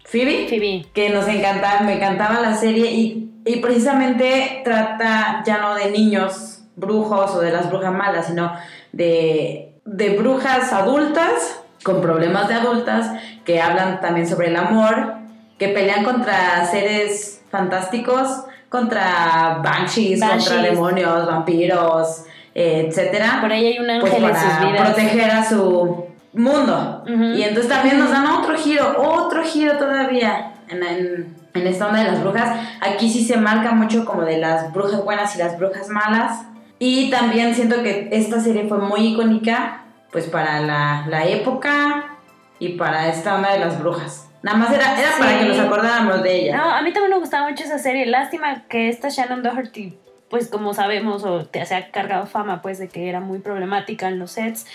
Phoebe, Phoebe. que nos encantaba, me encantaba la serie y, y, precisamente trata ya no de niños brujos o de las brujas malas, sino de, de brujas adultas con problemas de adultas que hablan también sobre el amor, que pelean contra seres fantásticos, contra banshees. contra demonios, vampiros, etcétera. Por ahí hay un pues ángel en sus vidas. proteger a su mundo. Y entonces también nos dan otro giro, otro giro todavía en, en, esta onda de las brujas. Aquí sí se marca mucho como de las brujas buenas y las brujas malas. Y también siento que esta serie fue muy icónica, pues para la, la época y para esta onda de las brujas. Nada más era, era para que nos acordáramos de ella. No, a mí también me gustaba mucho esa serie. Lástima que esta Shannon Doherty pues como sabemos o te se ha cargado fama pues de que era muy problemática en los sets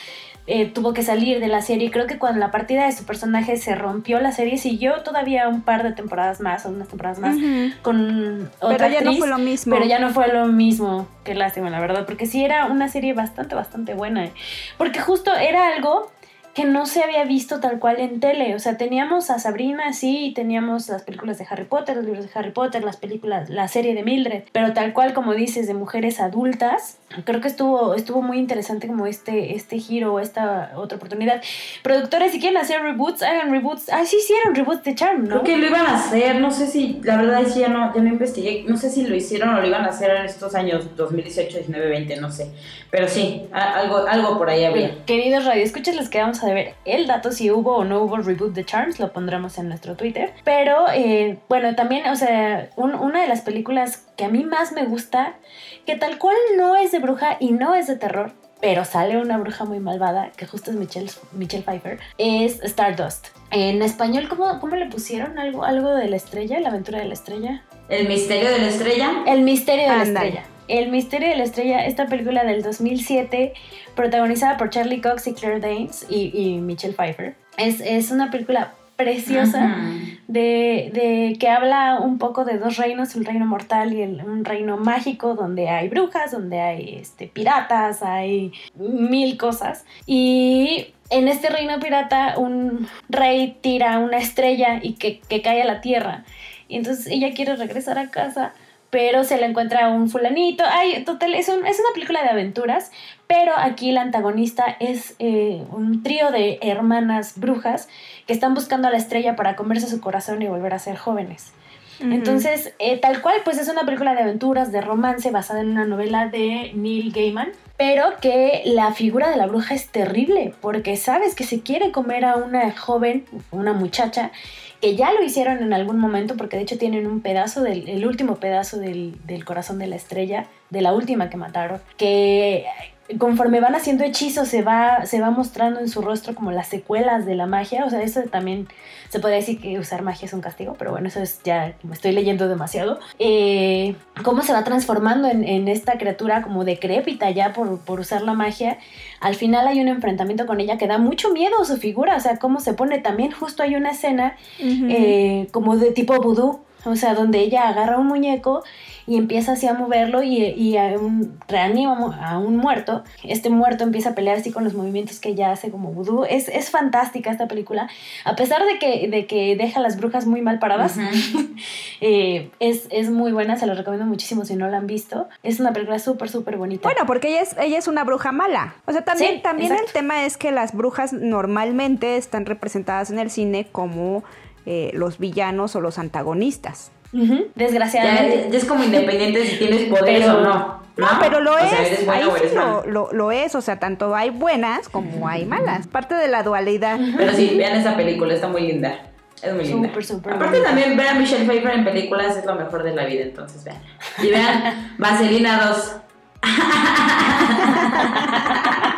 eh, tuvo que salir de la serie. Creo que cuando la partida de su personaje se rompió, la serie siguió todavía un par de temporadas más, o unas temporadas más, con otra Pero ya no fue lo mismo. Pero ya no fue lo mismo. Qué lástima, la verdad, porque sí era una serie bastante, bastante buena. Porque justo era algo que no se había visto tal cual en tele. O sea, teníamos a Sabrina, sí, teníamos las películas de Harry Potter, los libros de Harry Potter, las películas, la serie de Mildred, pero tal cual como dices, de mujeres adultas, creo que estuvo, estuvo muy interesante como este, este giro, esta otra oportunidad. Productores, si quieren hacer reboots, hagan reboots. Ah, sí hicieron reboots de Charm, ¿no? Creo que lo iban a hacer, no sé si, la verdad es que ya no, ya no investigué, no sé si lo hicieron o lo iban a hacer en estos años 2018, 19, 20, no sé. Pero sí, a- algo, algo por ahí había. Bueno, queridos radioescuchas, les quedamos a deber el dato si hubo o no hubo reboot de Charms, lo pondremos en nuestro Twitter. Pero eh, bueno, también, o sea, un- una de las películas que a mí más me gusta, que tal cual no es de bruja y no es de terror, pero sale una bruja muy malvada, que justo es Michelle, Michelle Pfeiffer, es Stardust. En español, ¿cómo, cómo le pusieron algo, algo de la estrella? La aventura de la estrella. El misterio de la estrella. El misterio de la estrella. El misterio de la estrella, esta película del 2007, protagonizada por Charlie Cox y Claire Danes y, y Michelle Pfeiffer. Es, es una película preciosa Ajá. de, de que habla un poco de dos reinos, el reino mortal y el- un reino mágico donde hay brujas, donde hay este, piratas, hay mil cosas. Y en este reino pirata un rey tira una estrella y que, que cae a la tierra. Y entonces ella quiere regresar a casa, pero se la encuentra un fulanito. Ay, total, es, un- es una película de aventuras, pero aquí la antagonista es eh, un trío de hermanas brujas que están buscando a la estrella para comerse su corazón y volver a ser jóvenes. Entonces, eh, tal cual, pues es una película de aventuras, de romance, basada en una novela de Neil Gaiman, pero que la figura de la bruja es terrible, porque sabes que se quiere comer a una joven, una muchacha, que ya lo hicieron en algún momento, porque de hecho tienen un pedazo, del el último pedazo del, del corazón de la estrella, de la última que mataron, que conforme van haciendo hechizos se va, se va mostrando en su rostro como las secuelas de la magia, o sea, eso también se podría decir que usar magia es un castigo, pero bueno, eso es ya, me estoy leyendo demasiado. Eh, cómo se va transformando en, en esta criatura como decrépita ya por, por usar la magia. Al final hay un enfrentamiento con ella que da mucho miedo su figura, o sea, cómo se pone también, justo hay una escena eh, como de tipo vudú, o sea, donde ella agarra un muñeco y empieza así a moverlo y, y a un, reanima a un muerto. Este muerto empieza a pelear así con los movimientos que ella hace como vudú. Es, es fantástica esta película, a pesar de que, de que deja a las brujas muy mal paradas. Eh, es, es muy buena, se los recomiendo muchísimo si no la han visto. Es una película súper, súper bonita. Bueno, porque ella es, ella es una bruja mala. O sea, también, Sí, también el tema es que las brujas normalmente están representadas en el cine como eh, los villanos o los antagonistas. Desgraciadamente. ya es como independiente si tienes poderes Pero- o no. No, pero lo sea, es, eres buena ahí o eres sí lo, lo, lo es, o sea, tanto hay buenas como hay malas, parte de la dualidad. Pero sí, vean esa película, está muy linda. Es muy linda. Súper, súper Aparte también ver a Michelle Pfeiffer en películas es lo mejor de la vida, entonces vean. Y vean Vaselina 2.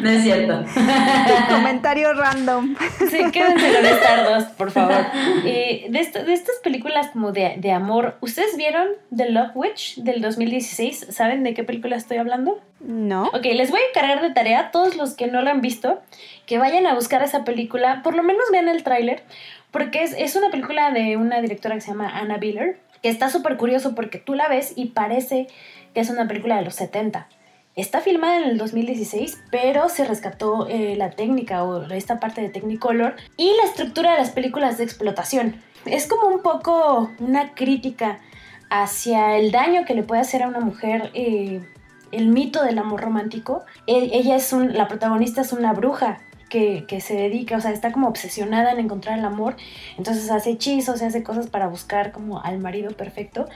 no es cierto. Comentario random. Sí, quédense con Stardust, por favor. Eh, de, esto- de estas películas como de, de amor, ¿ustedes vieron The Love Witch del 2016? ¿Saben de qué película estoy hablando? No. Ok, les voy a encargar de tarea a todos los que no la han visto, que vayan a buscar esa película, por lo menos vean el tráiler, porque es, es una película de una directora que se llama Anna Biller, que está súper curioso porque tú la ves y parece que es una película de los 70. Está filmada en el 2016, pero se rescató eh, la técnica o esta parte de Technicolor y la estructura de las películas de explotación. Es como un poco una crítica hacia el daño que le puede hacer a una mujer eh, el mito del amor romántico. E- Ella es la protagonista es una bruja que, que se dedica, o sea, está como obsesionada en encontrar el amor, entonces hace hechizos, hace cosas para buscar como al marido perfecto,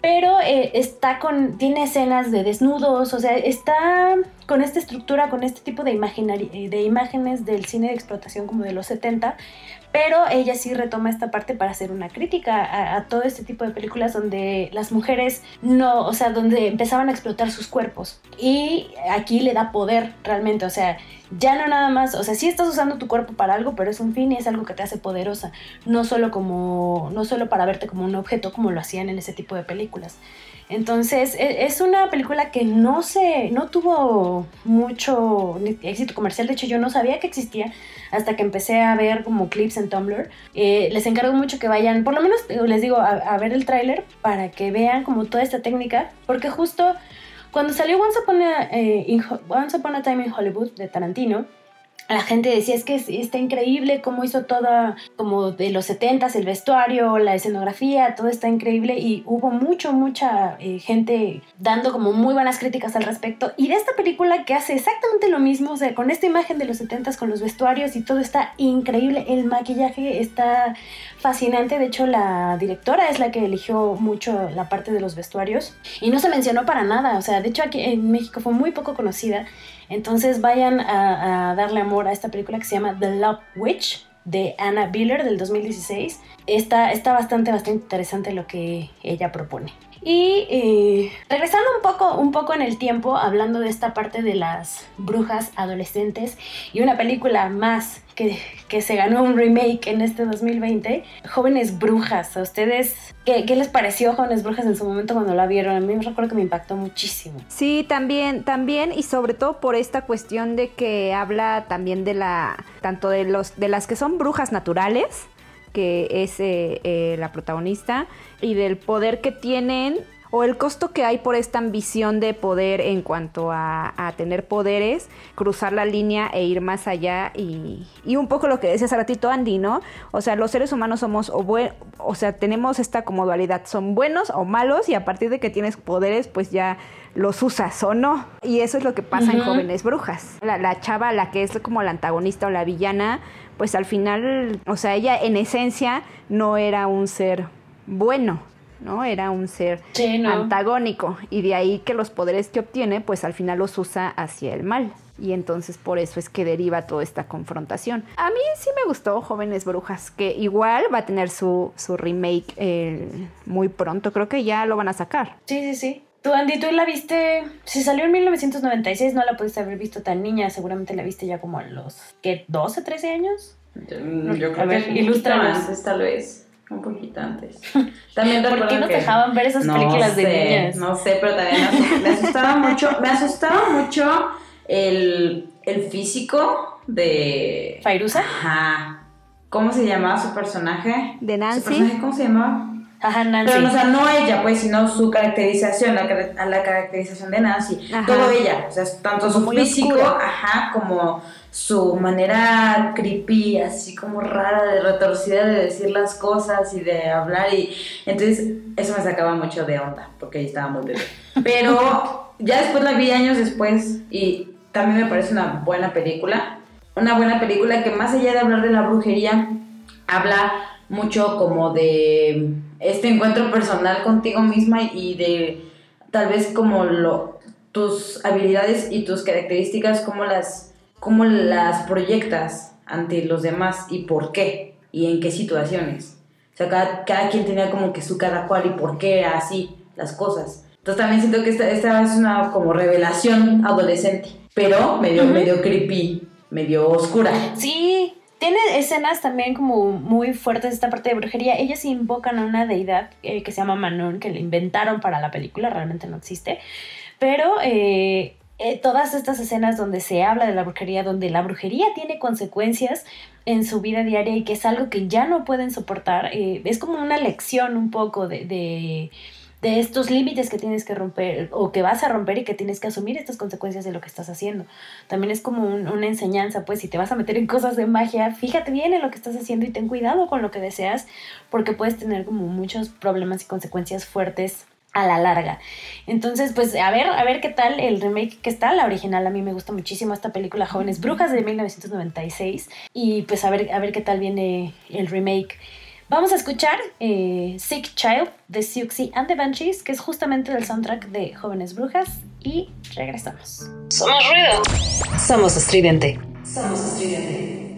pero eh, está con, tiene escenas de desnudos, o sea, está con esta estructura, con este tipo de, de imágenes del cine de explotación como de los 70, pero ella sí retoma esta parte para hacer una crítica a, todo este tipo de películas donde las mujeres no, o sea, donde empezaban a explotar sus cuerpos. Y aquí le da poder realmente, o sea, ya no nada más, o sea, sí estás usando tu cuerpo para algo, pero es un fin y es algo que te hace poderosa, no solo como, no solo para verte como un objeto como lo hacían en ese tipo de películas. Entonces, e- es una película que no se, no tuvo mucho éxito comercial. De hecho, yo no sabía que existía hasta que empecé a ver como clips en Tumblr. Eh, les encargo mucho que vayan, por lo menos les digo, a, ver el tráiler para que vean como toda esta técnica, porque justo cuando salió Once Upon a, eh, Once Upon a Time in Hollywood de Tarantino, la gente decía es que es- está increíble cómo hizo toda como de los 70s el vestuario, la escenografía, todo está increíble y hubo mucho, mucha eh, gente dando como muy buenas críticas al respecto. Y de esta película que hace exactamente lo mismo, o sea, con esta imagen de los 70s con los vestuarios y todo está increíble, el maquillaje está fascinante, de hecho la directora es la que eligió mucho la parte de los vestuarios. Y no se mencionó para nada, o sea, de hecho aquí en México fue muy poco conocida entonces vayan a, darle amor a esta película que se llama The Love Witch de Anna Biller del 2016. Está, está bastante, bastante interesante lo que ella propone. Y eh, regresando un poco, un poco en el tiempo, hablando de esta parte de las brujas adolescentes y una película más que, que se ganó un remake en este 2020, Jóvenes Brujas. ¿A ustedes qué, qué les pareció Jóvenes Brujas en su momento cuando la vieron? A mí me recuerdo que me impactó muchísimo. Sí, también, también y sobre todo por esta cuestión de que habla también de la, tanto de los, de las que son brujas naturales, que es eh, eh, la protagonista, y del poder que tienen o el costo que hay por esta ambición de poder en cuanto a, a tener poderes, cruzar la línea e ir más allá y, y un poco lo que decía hace ratito Andy, ¿no? O sea, los seres humanos somos o buen, o sea, tenemos esta como dualidad, son buenos o malos y a partir de que tienes poderes, pues ya los usas o no. Y eso es lo que pasa en. Jóvenes Brujas. La, la chava, la que es como la antagonista o la villana, pues al final, o sea, ella en esencia no era un ser bueno, ¿no? Era un ser Sí, no. antagónico y de ahí que los poderes que obtiene pues al final los usa hacia el mal y entonces por eso es que deriva toda esta confrontación. A mí sí me gustó Jóvenes Brujas, que igual va a tener su, su remake eh, muy pronto, creo que ya lo van a sacar. Sí, sí, sí. Tú, Andy, tú la viste. Si salió en 1996, no la pudiste haber visto tan niña. Seguramente la viste ya como a los. ¿Qué? ¿12, 13 años? Yo, yo creo ver, que antes, tal vez. Un poquito antes. También ¿Por qué que- dejaban ver esas No películas de sé, niñas? No sé, pero también me asu- me asustaba mucho. Me asustaba mucho el, el físico de. ¿Fairuza? Ajá. ¿Cómo se llamaba su personaje? De ¿Su Nancy. personaje cómo se llamaba? Ajá, Nancy. Pero, o sea, no ella, pues, sino su caracterización, la, a la caracterización de Nancy. Ajá. Todo ella, o sea, tanto su Muy físico, ajá, como su manera creepy, así como rara, de retorcida de decir las cosas y de hablar. Y entonces, eso me sacaba mucho de onda, porque ella estaba muy bebé. Pero ya después la vi años después y también me parece una buena película. Una buena película que más allá de hablar de la brujería, habla mucho como de este encuentro personal contigo misma y de tal vez como lo, tus habilidades y tus características, cómo las, cómo las proyectas ante los demás y por qué y en qué situaciones. O sea, cada, cada quien tenía como que su cada cual y por qué así las cosas. Entonces también siento que esta, esta es una como revelación adolescente, pero medio, Ujú. medio creepy, medio oscura. Sí, tiene escenas también como muy fuertes esta parte de brujería. Ellas invocan a una deidad eh, que se llama Manon, que le inventaron para la película, realmente no existe. Pero eh, eh, todas estas escenas donde se habla de la brujería, donde la brujería tiene consecuencias en su vida diaria y que es algo que ya no pueden soportar, es como una lección un poco de, de estos límites que tienes que romper o que vas a romper y que tienes que asumir estas consecuencias de lo que estás haciendo. También es como un- una enseñanza, pues si te vas a meter en cosas de magia, fíjate bien en lo que estás haciendo y ten cuidado con lo que deseas porque puedes tener como muchos problemas y consecuencias fuertes a la larga. Entonces, pues a ver, a ver qué tal el remake que está, la original a mí me gusta muchísimo esta película Jóvenes Brujas de 1996 y pues a ver, a ver qué tal viene el remake. Vamos a escuchar eh, Sick Child de Siouxsie and the Banshees, que es justamente del soundtrack de Jóvenes Brujas y regresamos. Somos ruido. Somos estridente. Somos estridente.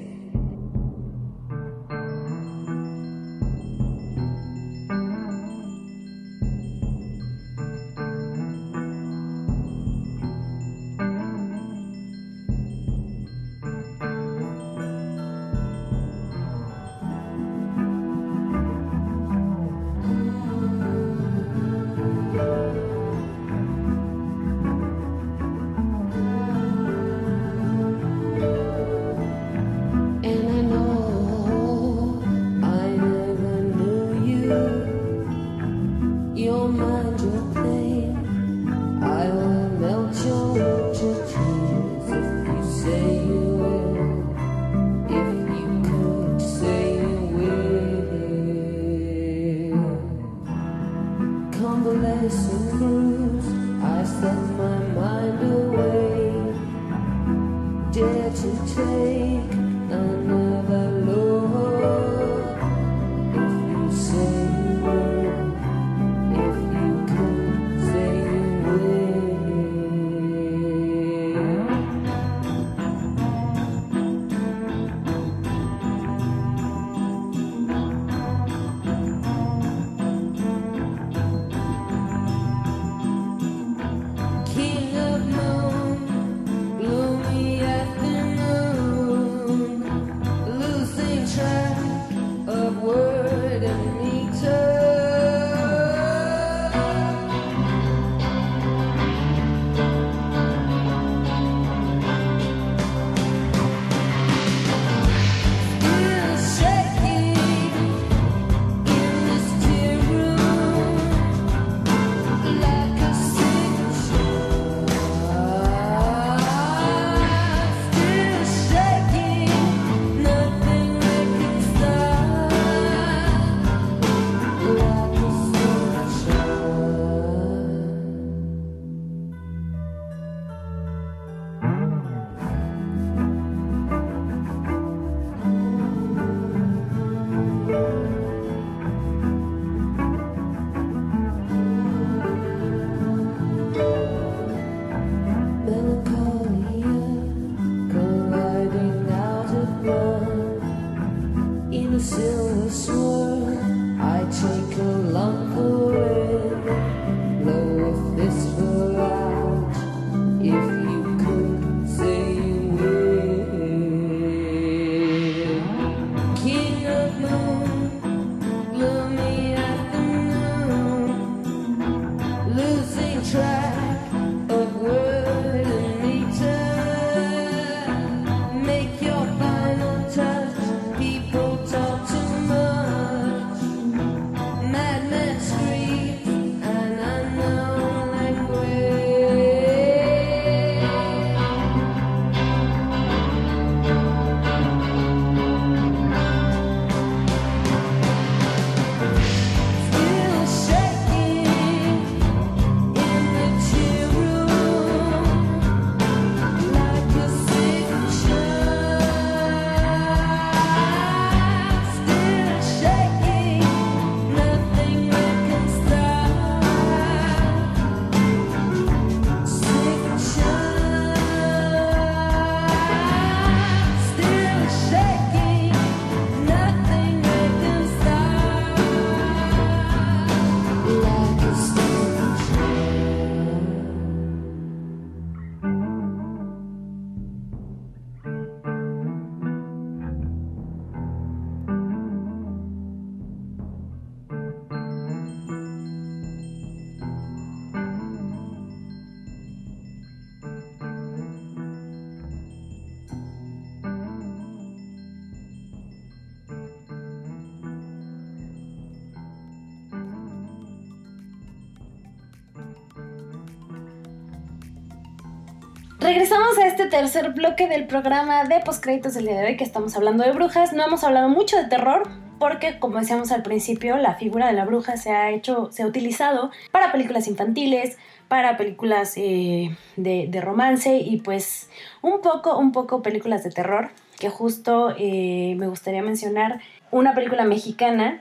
Tercer bloque del programa de postcréditos del día de hoy que estamos hablando de brujas. No hemos hablado mucho de terror porque, como decíamos al principio, la figura de la bruja se ha hecho, se ha utilizado para películas infantiles, para películas eh, de, romance y pues un poco, un poco películas de terror. Que justo eh, me gustaría mencionar una película mexicana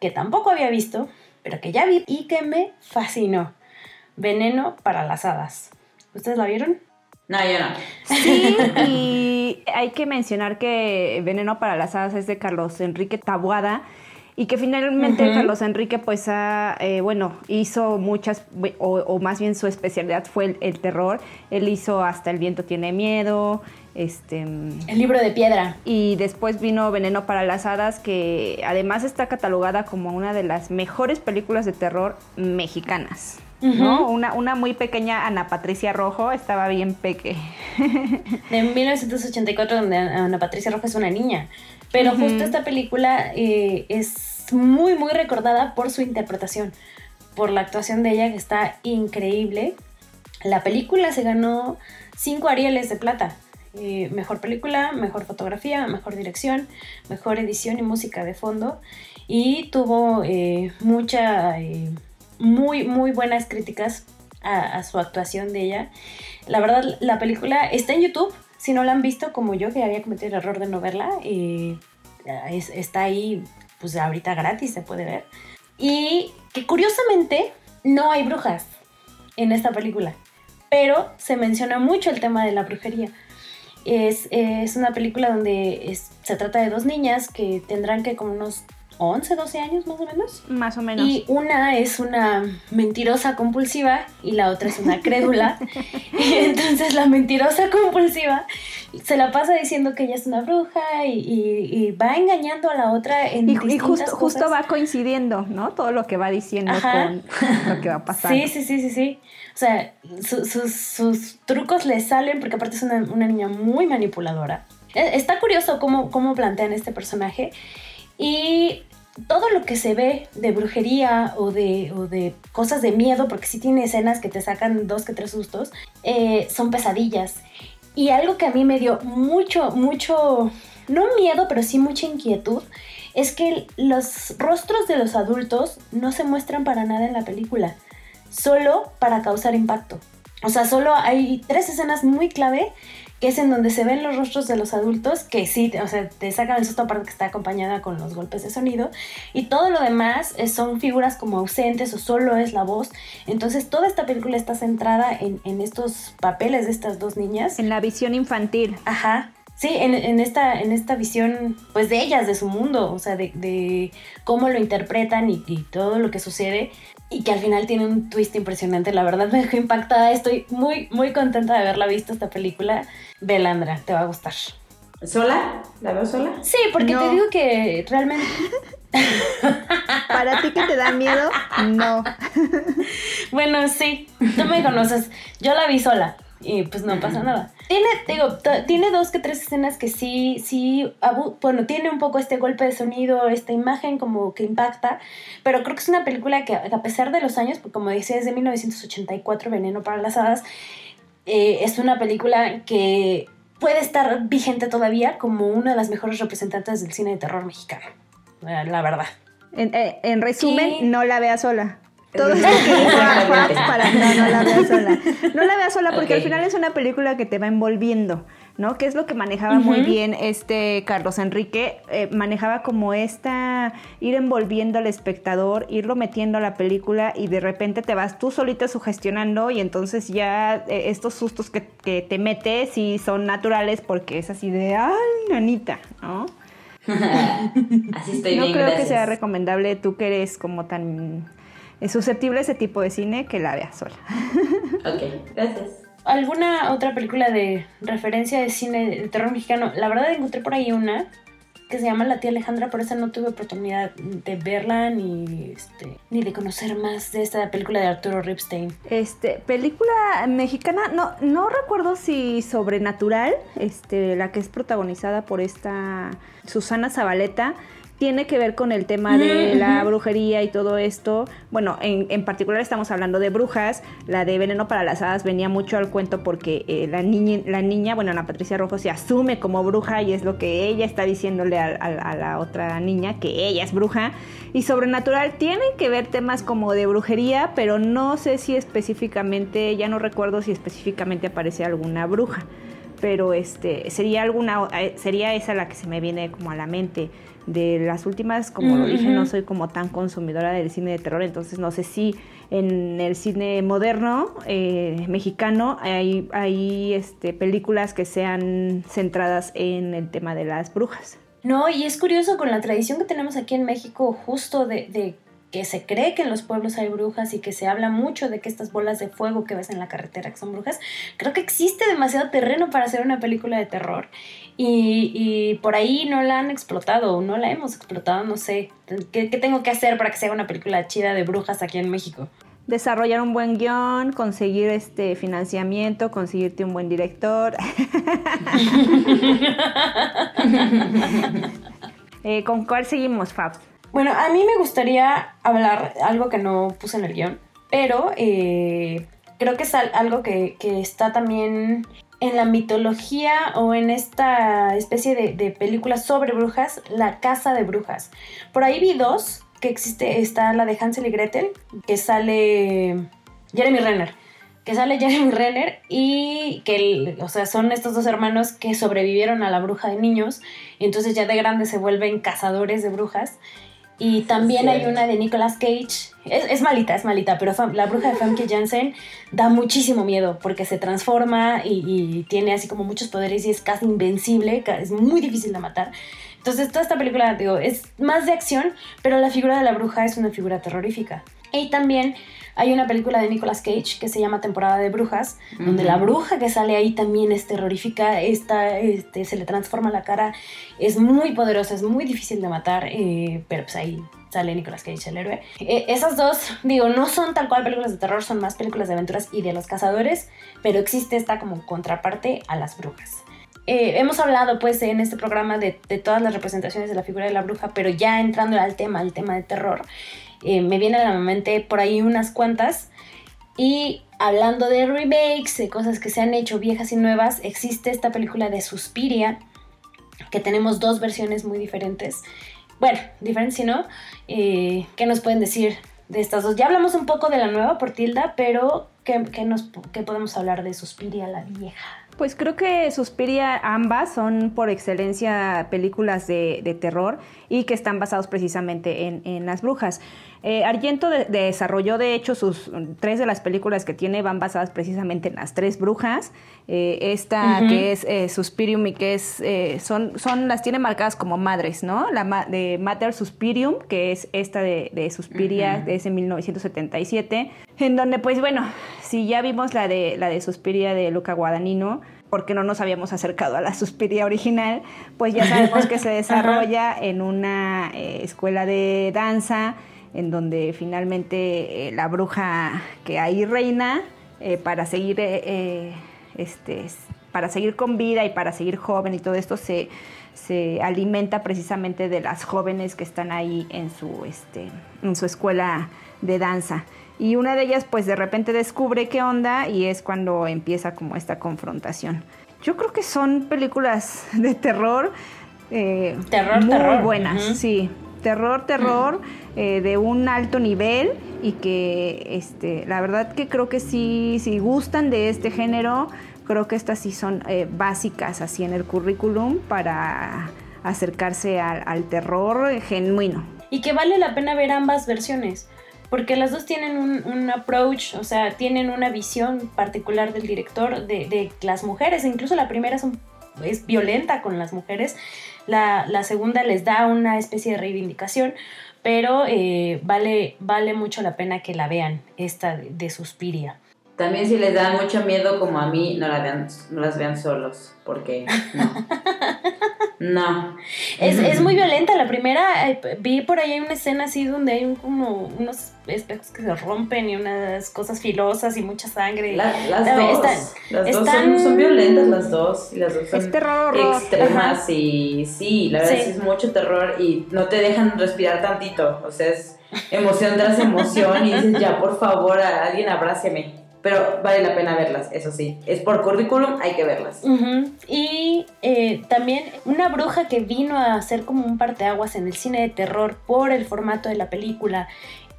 que tampoco había visto, pero que ya vi y que me fascinó. Veneno para las hadas. ¿Ustedes la vieron? No, yo no. Sí, y hay que mencionar que Veneno para las Hadas es de Carlos Enrique Tabuada y que finalmente Carlos Enrique pues eh, bueno, hizo muchas, o, más bien su especialidad fue el, terror. Él hizo Hasta el viento tiene miedo, este... El libro de piedra. Y después vino Veneno para las Hadas, que además está catalogada como una de las mejores películas de terror mexicanas. ¿No? Una, una muy pequeña Ana Patricia Rojo estaba bien peque. De 1984, donde Ana Patricia Rojo es una niña. Pero justo esta película eh, es muy, muy recordada por su interpretación, por la actuación de ella que está increíble. La película se ganó cinco Arieles de plata. Eh, mejor película, mejor fotografía, mejor dirección, mejor edición y música de fondo. Y tuvo eh, mucha muy, muy buenas críticas a, su actuación de ella. La verdad, la película está en YouTube. Si no la han visto, como yo, que había cometido el error de no verla, eh, está ahí, pues ahorita gratis, se puede ver. Y que curiosamente no hay brujas en esta película, pero se menciona mucho el tema de la brujería. Es, una película donde se trata de dos niñas que tendrán que como unos 11, 12 años más o menos. Más o menos. Y una es una mentirosa compulsiva y la otra es una crédula. y entonces la mentirosa compulsiva se la pasa diciendo que ella es una bruja y, va engañando a la otra en y, y justo, justo va coincidiendo, ¿no? Todo lo que va diciendo con lo que va pasando. Sí, sí, sí, sí, sí. O sea, sus, trucos le salen porque aparte es una, una niña muy manipuladora. E, está curioso cómo, cómo plantean este personaje. Y todo lo que se ve de brujería o de, de cosas de miedo, porque sí tiene escenas que te sacan dos que tres sustos, eh, son pesadillas. Y algo que a mí me dio mucho, mucho, no miedo, pero sí mucha inquietud, es que los rostros de los adultos no se muestran para nada en la película, solo para causar impacto. O sea, solo hay tres escenas muy clave que es en donde se ven los rostros de los adultos, que sí, o sea, te sacan el susto aparte que está acompañada con los golpes de sonido, y todo lo demás eh, son figuras como ausentes o solo es la voz. Entonces toda esta película está centrada en, en estos papeles de estas dos niñas. En la visión infantil. Ajá. Sí, en, en, esta, en esta visión, pues de ellas, de su mundo, o sea, de, de cómo lo interpretan y, y, todo lo que sucede y que al final tiene un twist impresionante. La verdad me dejó impactada. Estoy muy, muy contenta de haberla visto esta película. Belandra, te va a gustar. ¿Sola? ¿La veo sola? Sí, porque te digo que realmente... Para ti que te da miedo, no. bueno, sí, tú me conoces. Yo la vi sola y pues no pasa nada. Tiene, digo, tiene dos que tres escenas que sí, sí, bueno, tiene un poco este golpe de sonido, esta imagen como que impacta, pero creo que es una película que a pesar de los años, porque como decía, es de 1984, Veneno para las Hadas, eh, es una película que puede estar vigente todavía como una de las mejores representantes del cine de terror mexicano, la verdad. En, eh, resumen, no la vea sola. Todo esto que dijo para no, no la vea sola. No la vea sola porque al final es una película que te va envolviendo, ¿no? Que es lo que manejaba muy bien este Carlos Enrique. Eh, manejaba como esta, ir envolviendo al espectador, irlo metiendo a la película y de repente te vas tú solita sugestionando y entonces ya eh, estos sustos que, que te metes sí son naturales porque es así de, ay, nanita, ¿no? así estoy no bien, creo que sea recomendable tú que eres como tan es susceptible a ese tipo de cine que la vea sola. ok, gracias. ¿Alguna otra película de referencia de cine de terror mexicano? La verdad encontré por ahí una que se llama La tía Alejandra, por eso no tuve oportunidad de verla ni, este, ni de conocer más de esta película de Arturo Ripstein. Este, película mexicana, no, no recuerdo si Sobrenatural, este, la que es protagonizada por esta Susana Zabaleta, tiene que ver con el tema de la brujería y todo esto. Bueno, en, particular estamos hablando de brujas. La de Veneno para las Hadas venía mucho al cuento porque eh, la, niña, la niña, bueno, Ana Patricia Rojo se asume como bruja y es lo que ella está diciéndole a, la otra niña, que ella es bruja. Y Sobrenatural tiene que ver temas como de brujería, pero no sé si específicamente, ya no recuerdo si específicamente aparece alguna bruja. Pero este, sería alguna, eh, sería esa la que se me viene como a la mente de las últimas, como lo dije, no soy como tan consumidora del cine de terror, entonces no sé si en el cine moderno eh, mexicano hay, hay este, películas que sean centradas en el tema de las brujas. No, y es curioso con la tradición que tenemos aquí en México justo de, de que se cree que en los pueblos hay brujas y que se habla mucho de que estas bolas de fuego que ves en la carretera que son brujas, creo que existe demasiado terreno para hacer una película de terror y, por ahí no la han explotado, no la hemos explotado, no sé. ¿Qué, tengo que hacer para que sea una película chida de brujas aquí en México? Desarrollar un buen guion, conseguir este financiamiento, conseguirte un buen director. Eh, ¿Con cuál seguimos, Fab? Bueno, a mí me gustaría hablar algo que no puse en el guion, pero eh, creo que es algo que, que, está también en la mitología o en esta especie de, películas sobre brujas, La Casa de Brujas. Por ahí vi dos, que existe, está la de Hansel y Gretel, que sale Jeremy Renner, que sale Jeremy Renner y que, o sea, son estos dos hermanos que sobrevivieron a la bruja de niños entonces ya de grandes se vuelven cazadores de brujas. Y también hay una de Nicolas Cage. Es, es malita, es malita, pero Fam- la bruja de Famke Janssen da muchísimo miedo porque se transforma y, y tiene así como muchos poderes y es casi invencible, es muy difícil de matar. Entonces toda esta película, digo, es más de acción, pero la figura de la bruja es una figura terrorífica. Y también hay una película de Nicolas Cage que se llama Temporada de Brujas, donde la bruja que sale ahí también es terrorífica, está, este, se le transforma la cara, es muy poderosa, es muy difícil de matar, eh, pero pues ahí sale Nicolas Cage, el héroe. Eh, esas dos, digo, no son tal cual películas de terror, son más películas de aventuras y de los cazadores, pero existe esta como contraparte a las brujas. Eh, hemos hablado pues en este programa de, de todas las representaciones de la figura de la bruja, pero ya entrando al tema, al tema de terror, eh, me vienen a la mente por ahí unas cuantas. Y hablando de remakes, de cosas que se han hecho viejas y nuevas, existe esta película de Suspiria, que tenemos dos versiones muy diferentes. Bueno, diferentes si no. Eh, ¿Qué nos pueden decir de estas dos? Ya hablamos un poco de la nueva por Tilda, pero ¿qué, qué nos, qué podemos hablar de Suspiria, la vieja? Pues creo que Suspiria ambas son por excelencia películas de, de terror y que están basados precisamente en, en las brujas. Eh, Argento de- desarrolló de hecho sus tres de las películas que tiene van basadas precisamente en las tres brujas. Eh, esta que es eh, Suspirium y que es eh, son son las tiene marcadas como madres, ¿no? La ma- de Mater Suspirium que es esta de, de Suspiria de ese 1977 en donde pues bueno si ya vimos la de la de Suspiria de Luca Guadagnino porque no nos habíamos acercado a la Suspiria original, pues ya sabemos que se desarrolla en una eh, escuela de danza, en donde finalmente eh, la bruja que ahí reina, eh, para seguir este, para seguir con vida y para seguir joven y todo esto se, se alimenta precisamente de las jóvenes que están ahí en su, este, en su escuela de danza. Y una de ellas pues de repente descubre qué onda y es cuando empieza como esta confrontación. Yo creo que son películas de terror eh, Terror, muy terror. buenas, sí. Terror, terror eh, de un alto nivel y que este, la verdad que creo que sí, si gustan de este género, creo que estas sí son eh, básicas así en el currículum para acercarse al, al terror genuino. Y que vale la pena ver ambas versiones. Porque las dos tienen un, un approach, o sea, tienen una visión particular del director de, de las mujeres. Incluso la primera es, un- es violenta con las mujeres. La, la segunda les da una especie de reivindicación. Pero eh, vale, vale mucho la pena que la vean, esta de, de Suspiria. También si les da mucho miedo como a mí, no, la vean, no las vean solos, porque no. No. Es, es muy violenta. La primera, eh, vi por ahí una escena así donde hay un- como unos espejos que se rompen y unas cosas filosas y mucha sangre. La- las Está- dos, están- las dos están- son, son violentas las dos y las dos son Es terror extremas y sí, la verdad sí. es mucho terror y no te dejan respirar tantito, o sea, es emoción tras emoción y dices ya, por favor, a- alguien abráceme. Pero vale la pena verlas, eso sí. Es por currículum, hay que verlas. Y eh, también una bruja que vino a hacer como un parteaguas en el cine de terror por el formato de la película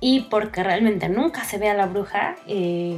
y porque realmente nunca se ve a la bruja. eh,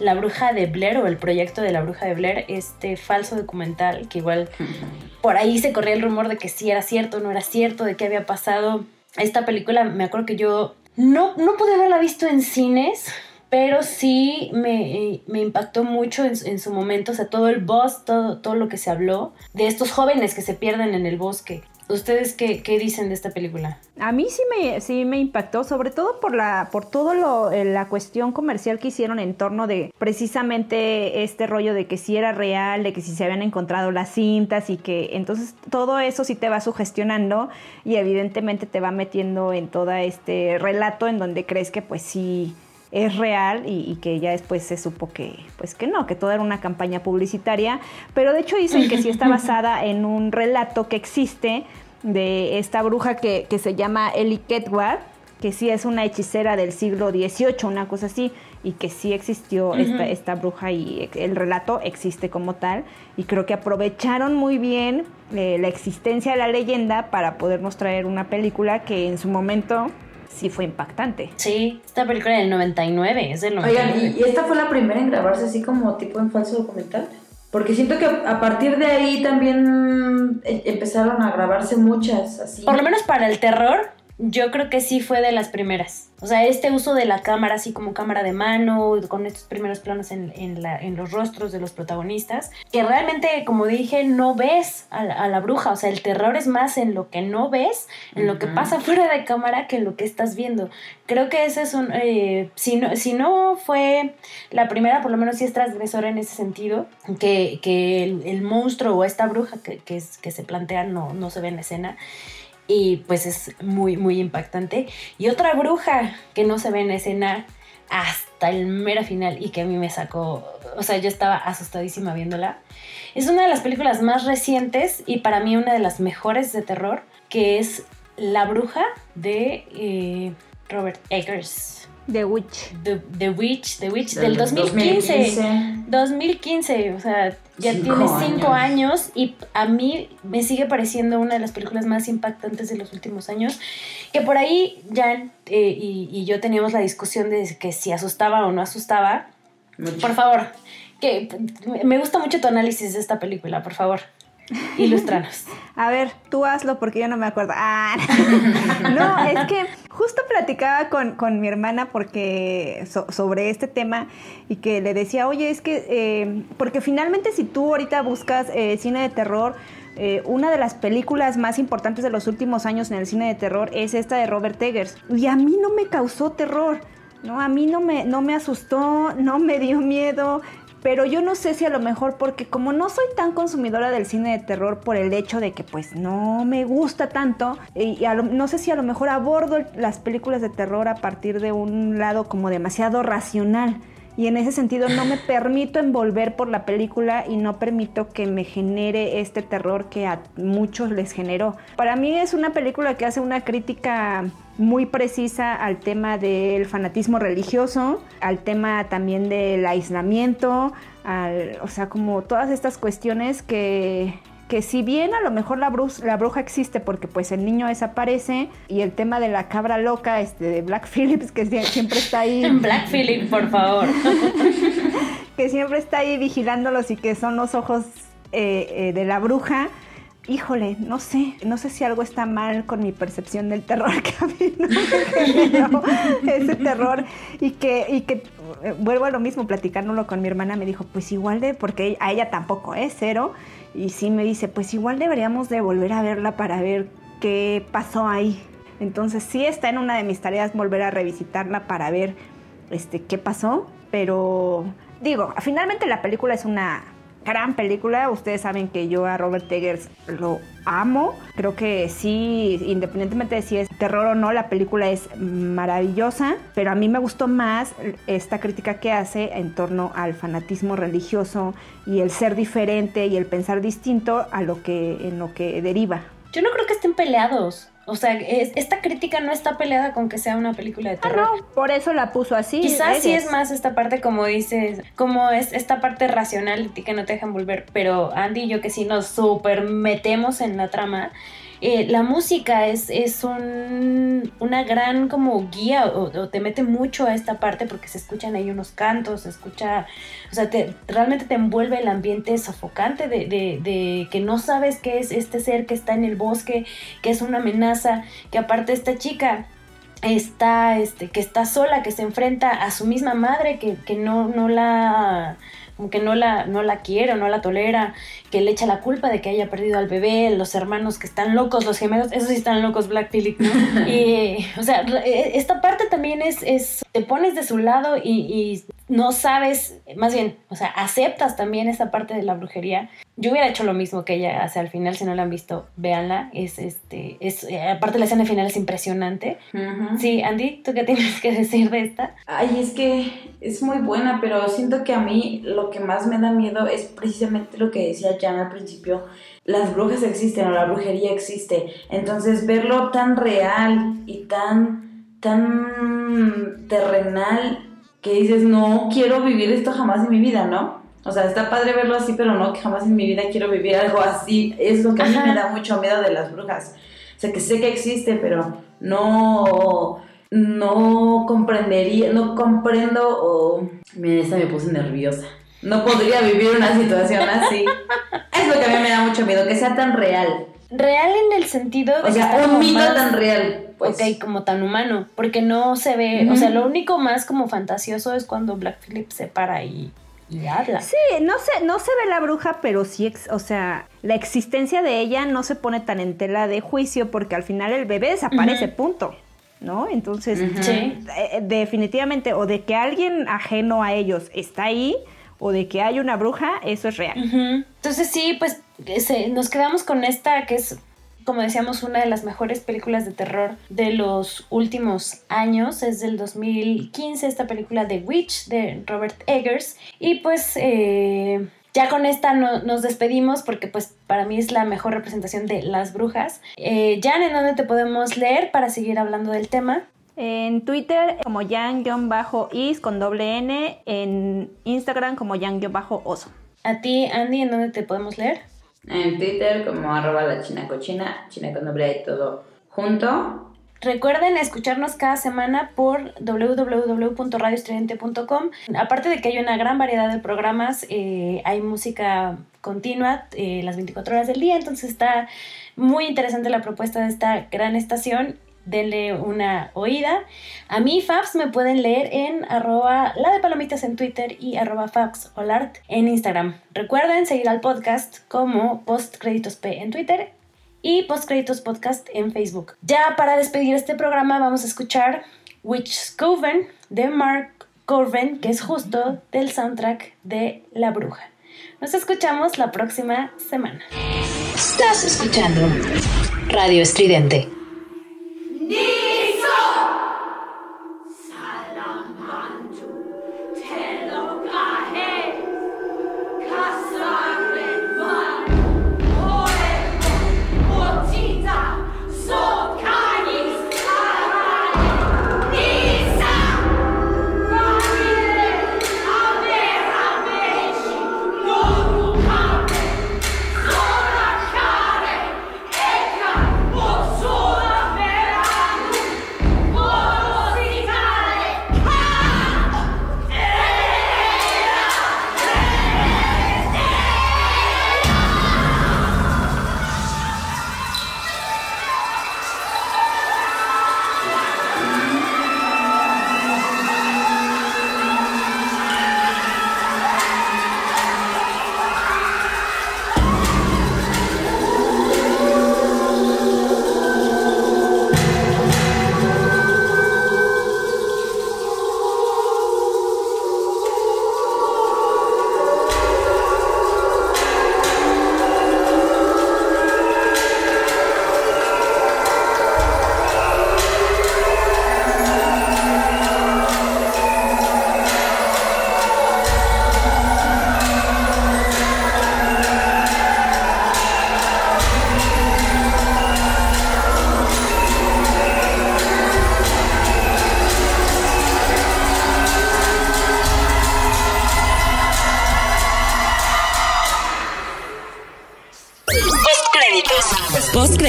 la bruja de Blair o el proyecto de la bruja de Blair, este falso documental que igual por ahí se corría el rumor de que sí era cierto, no era cierto, de qué había pasado. Esta película, me acuerdo que yo no, no pude haberla visto en cines, pero sí me, me impactó mucho en, en su momento, o sea, todo el buzz, todo, todo lo que se habló de estos jóvenes que se pierden en el bosque. ¿Ustedes qué, qué dicen de esta película? A mí sí me, sí me impactó, sobre todo por la, por todo lo, eh, la cuestión comercial que hicieron en torno de precisamente este rollo de que si era real, de que si se habían encontrado las cintas y que entonces todo eso sí te va sugestionando y evidentemente te va metiendo en todo este relato en donde crees que pues sí es real y, y que ya después se supo que pues que no, que todo era una campaña publicitaria, pero de hecho dicen que sí está basada en un relato que existe de esta bruja que, que se llama Ellie Kedward, que sí es una hechicera del siglo XVIII, una cosa así, y que sí existió esta, esta bruja y el relato existe como tal, y creo que aprovecharon muy bien eh, la existencia de la leyenda para podernos traer una película que en su momento sí fue impactante. Sí, esta película del 99, es del 99. Oigan, ¿y, y esta fue la primera en grabarse así como tipo en falso documental? Porque siento que a partir de ahí también eh, empezaron a grabarse muchas así. Por lo menos para el terror, yo creo que sí fue de las primeras. O sea, este uso de la cámara, así como cámara de mano, con estos primeros planos en, en, la, en los rostros de los protagonistas, que realmente, como dije, no ves a la, a la, bruja. O sea, el terror es más en lo que no ves, en lo que pasa fuera de cámara, que en lo que estás viendo. Creo que ese es un. Eh, si, no, si no fue la primera, por lo menos sí es transgresora en ese sentido, que, que el, el, monstruo o esta bruja que, que, es, que se plantea no, no se ve en la escena y pues es muy, muy impactante. Y otra bruja que no se ve en escena hasta el mero final y que a mí me sacó, o sea, yo estaba asustadísima viéndola. Es una de las películas más recientes y para mí una de las mejores de terror, que es La bruja de eh, Robert Eggers. The Witch. The, The Witch, The Witch del, del 2015. 2015. 2015, o sea, ya cinco tiene cinco años. años. y a mí me sigue pareciendo una de las películas más impactantes de los últimos años. Que por ahí Jan eh, y, y, yo teníamos la discusión de que si asustaba o no asustaba. Mucho. Por favor, que me gusta mucho tu análisis de esta película, por favor. Ilustranos. A ver, tú hazlo porque yo no me acuerdo. Ah, no, es que justo platicaba con, con mi hermana porque so, sobre este tema y que le decía, oye, es que, eh, porque finalmente si tú ahorita buscas eh, cine de terror, eh, una de las películas más importantes de los últimos años en el cine de terror es esta de Robert Eggers. Y a mí no me causó terror. No, a mí no me, no me asustó, no me dio miedo, pero yo no sé si a lo mejor porque como no soy tan consumidora del cine de terror por el hecho de que pues no me gusta tanto y lo, no sé si a lo mejor abordo las películas de terror a partir de un lado como demasiado racional y en ese sentido no me permito envolver por la película y no permito que me genere este terror que a muchos les generó. Para mí es una película que hace una crítica muy precisa al tema del fanatismo religioso, al tema también del aislamiento, al, o sea, como todas estas cuestiones que, que si bien a lo mejor la, bruja, la bruja existe porque pues el niño desaparece y el tema de la cabra loca este, de Black Phillips que siempre está ahí. Black Phillips, por favor. que siempre está ahí vigilándolos y que son los ojos eh, eh, de la bruja híjole, no sé, no sé si algo está mal con mi percepción del terror que a mí no ese terror y que, y que eh, vuelvo a lo mismo, platicándolo con mi hermana, me dijo, pues igual de, porque a ella tampoco es cero, y sí me dice, pues igual deberíamos de volver a verla para ver qué pasó ahí. Entonces sí está en una de mis tareas volver a revisitarla para ver este, qué pasó, pero digo, finalmente la película es una gran película. Ustedes saben que yo a Robert Eggers lo amo. Creo que sí, independientemente de si es terror o no, la película es maravillosa. Pero a mí me gustó más esta crítica que hace en torno al fanatismo religioso y el ser diferente y el pensar distinto a lo que en lo que deriva. Yo no creo que estén peleados. O sea, es, esta crítica no está peleada con que sea una película de terror. Ah, no, por eso la puso así. Quizás sí es más esta parte, como dices, como es esta parte racional que no te dejan volver. Pero Andy y yo que sí nos super metemos en la trama, eh, la música es, es un, una gran como guía o, te mete mucho a esta parte porque se escuchan ahí unos cantos, se escucha, o sea, te, realmente te envuelve el ambiente sofocante de, de, de, que no sabes qué es este ser que está en el bosque, que es una amenaza, que aparte esta chica está, este, que está sola, que se enfrenta a su misma madre, que, que no, no la como que no la, no la quiere o no la tolera, que le echa la culpa de que haya perdido al bebé, los hermanos que están locos, los gemelos, esos sí están locos, Black Phillip, ¿no? y, o sea, esta parte también es, es te pones de su lado y, y, no sabes, más bien, o sea, aceptas también esta parte de la brujería. Yo hubiera hecho lo mismo que ella hace al final, si no la han visto, véanla, es este, es, aparte la escena final es impresionante. Uh -huh. Sí, Andy, ¿tú qué tienes que decir de esta? Ay, es que es muy buena, pero siento que a mí lo que más me da miedo es precisamente lo que decía Jan al principio, las brujas existen o la brujería existe, entonces verlo tan real y tan, tan terrenal que dices, no quiero vivir esto jamás en mi vida, ¿no? O sea, está padre verlo así, pero no, que jamás en mi vida quiero vivir algo así. Es lo que a mí me da mucho miedo de las brujas. O sea, que sé que existe, pero no, no comprendería, no comprendo o... Mira, esta me puse nerviosa. No podría vivir una situación así. Es lo que a mí me da mucho miedo, que sea tan real. Real en el sentido de O sea, un mito más- tan real. Pues. Ok, como tan humano, porque no se ve, o sea, lo único más como fantasioso es cuando Black Phillip se para y, y habla. Sí, no se, no se ve la bruja, pero sí, ex- o sea, la existencia de ella no se pone tan en tela de juicio porque al final el bebé desaparece, punto. ¿No? Entonces. Sí. eh, definitivamente, o de que alguien ajeno a ellos está ahí, o de que hay una bruja, eso es real. Entonces sí, pues se- nos quedamos con esta que es, como decíamos, una de las mejores películas de terror de los últimos años. Es del 2015, esta película The Witch de Robert Eggers. Y pues eh, ya con esta no- nos despedimos porque pues para mí es la mejor representación de las brujas. Eh, Jan, ¿en dónde te podemos leer para seguir hablando del tema? En Twitter como Yang-Is con doble N, en Instagram como Yang-Oso. A ti, Andy, ¿en dónde te podemos leer? En Twitter como arroba la china cochina, china con doble y todo junto. Recuerden escucharnos cada semana por www.radioestridente.com. Aparte de que hay una gran variedad de programas, eh, hay música continua eh, las 24 horas del día, entonces está muy interesante la propuesta de esta gran estación. Denle una oída. A mí, Fabs, me pueden leer en arroba la de palomitas en Twitter y arroba Fabs Olart en Instagram. Recuerden seguir al podcast como Postcréditos P en Twitter y Postcréditos Podcast en Facebook. Ya para despedir este programa vamos a escuchar Witch's Coven de Mark Corben, que es justo del soundtrack de La Bruja. Nos escuchamos la próxima semana. Estás escuchando Radio Estridente. Postcréditos.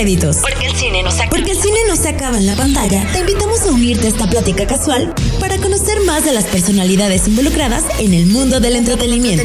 Postcréditos. Porque el cine no se acaba. Porque el cine no se acaba en la pantalla. Te invitamos a unirte a esta plática casual para conocer más de las personalidades involucradas en el mundo del entretenimiento.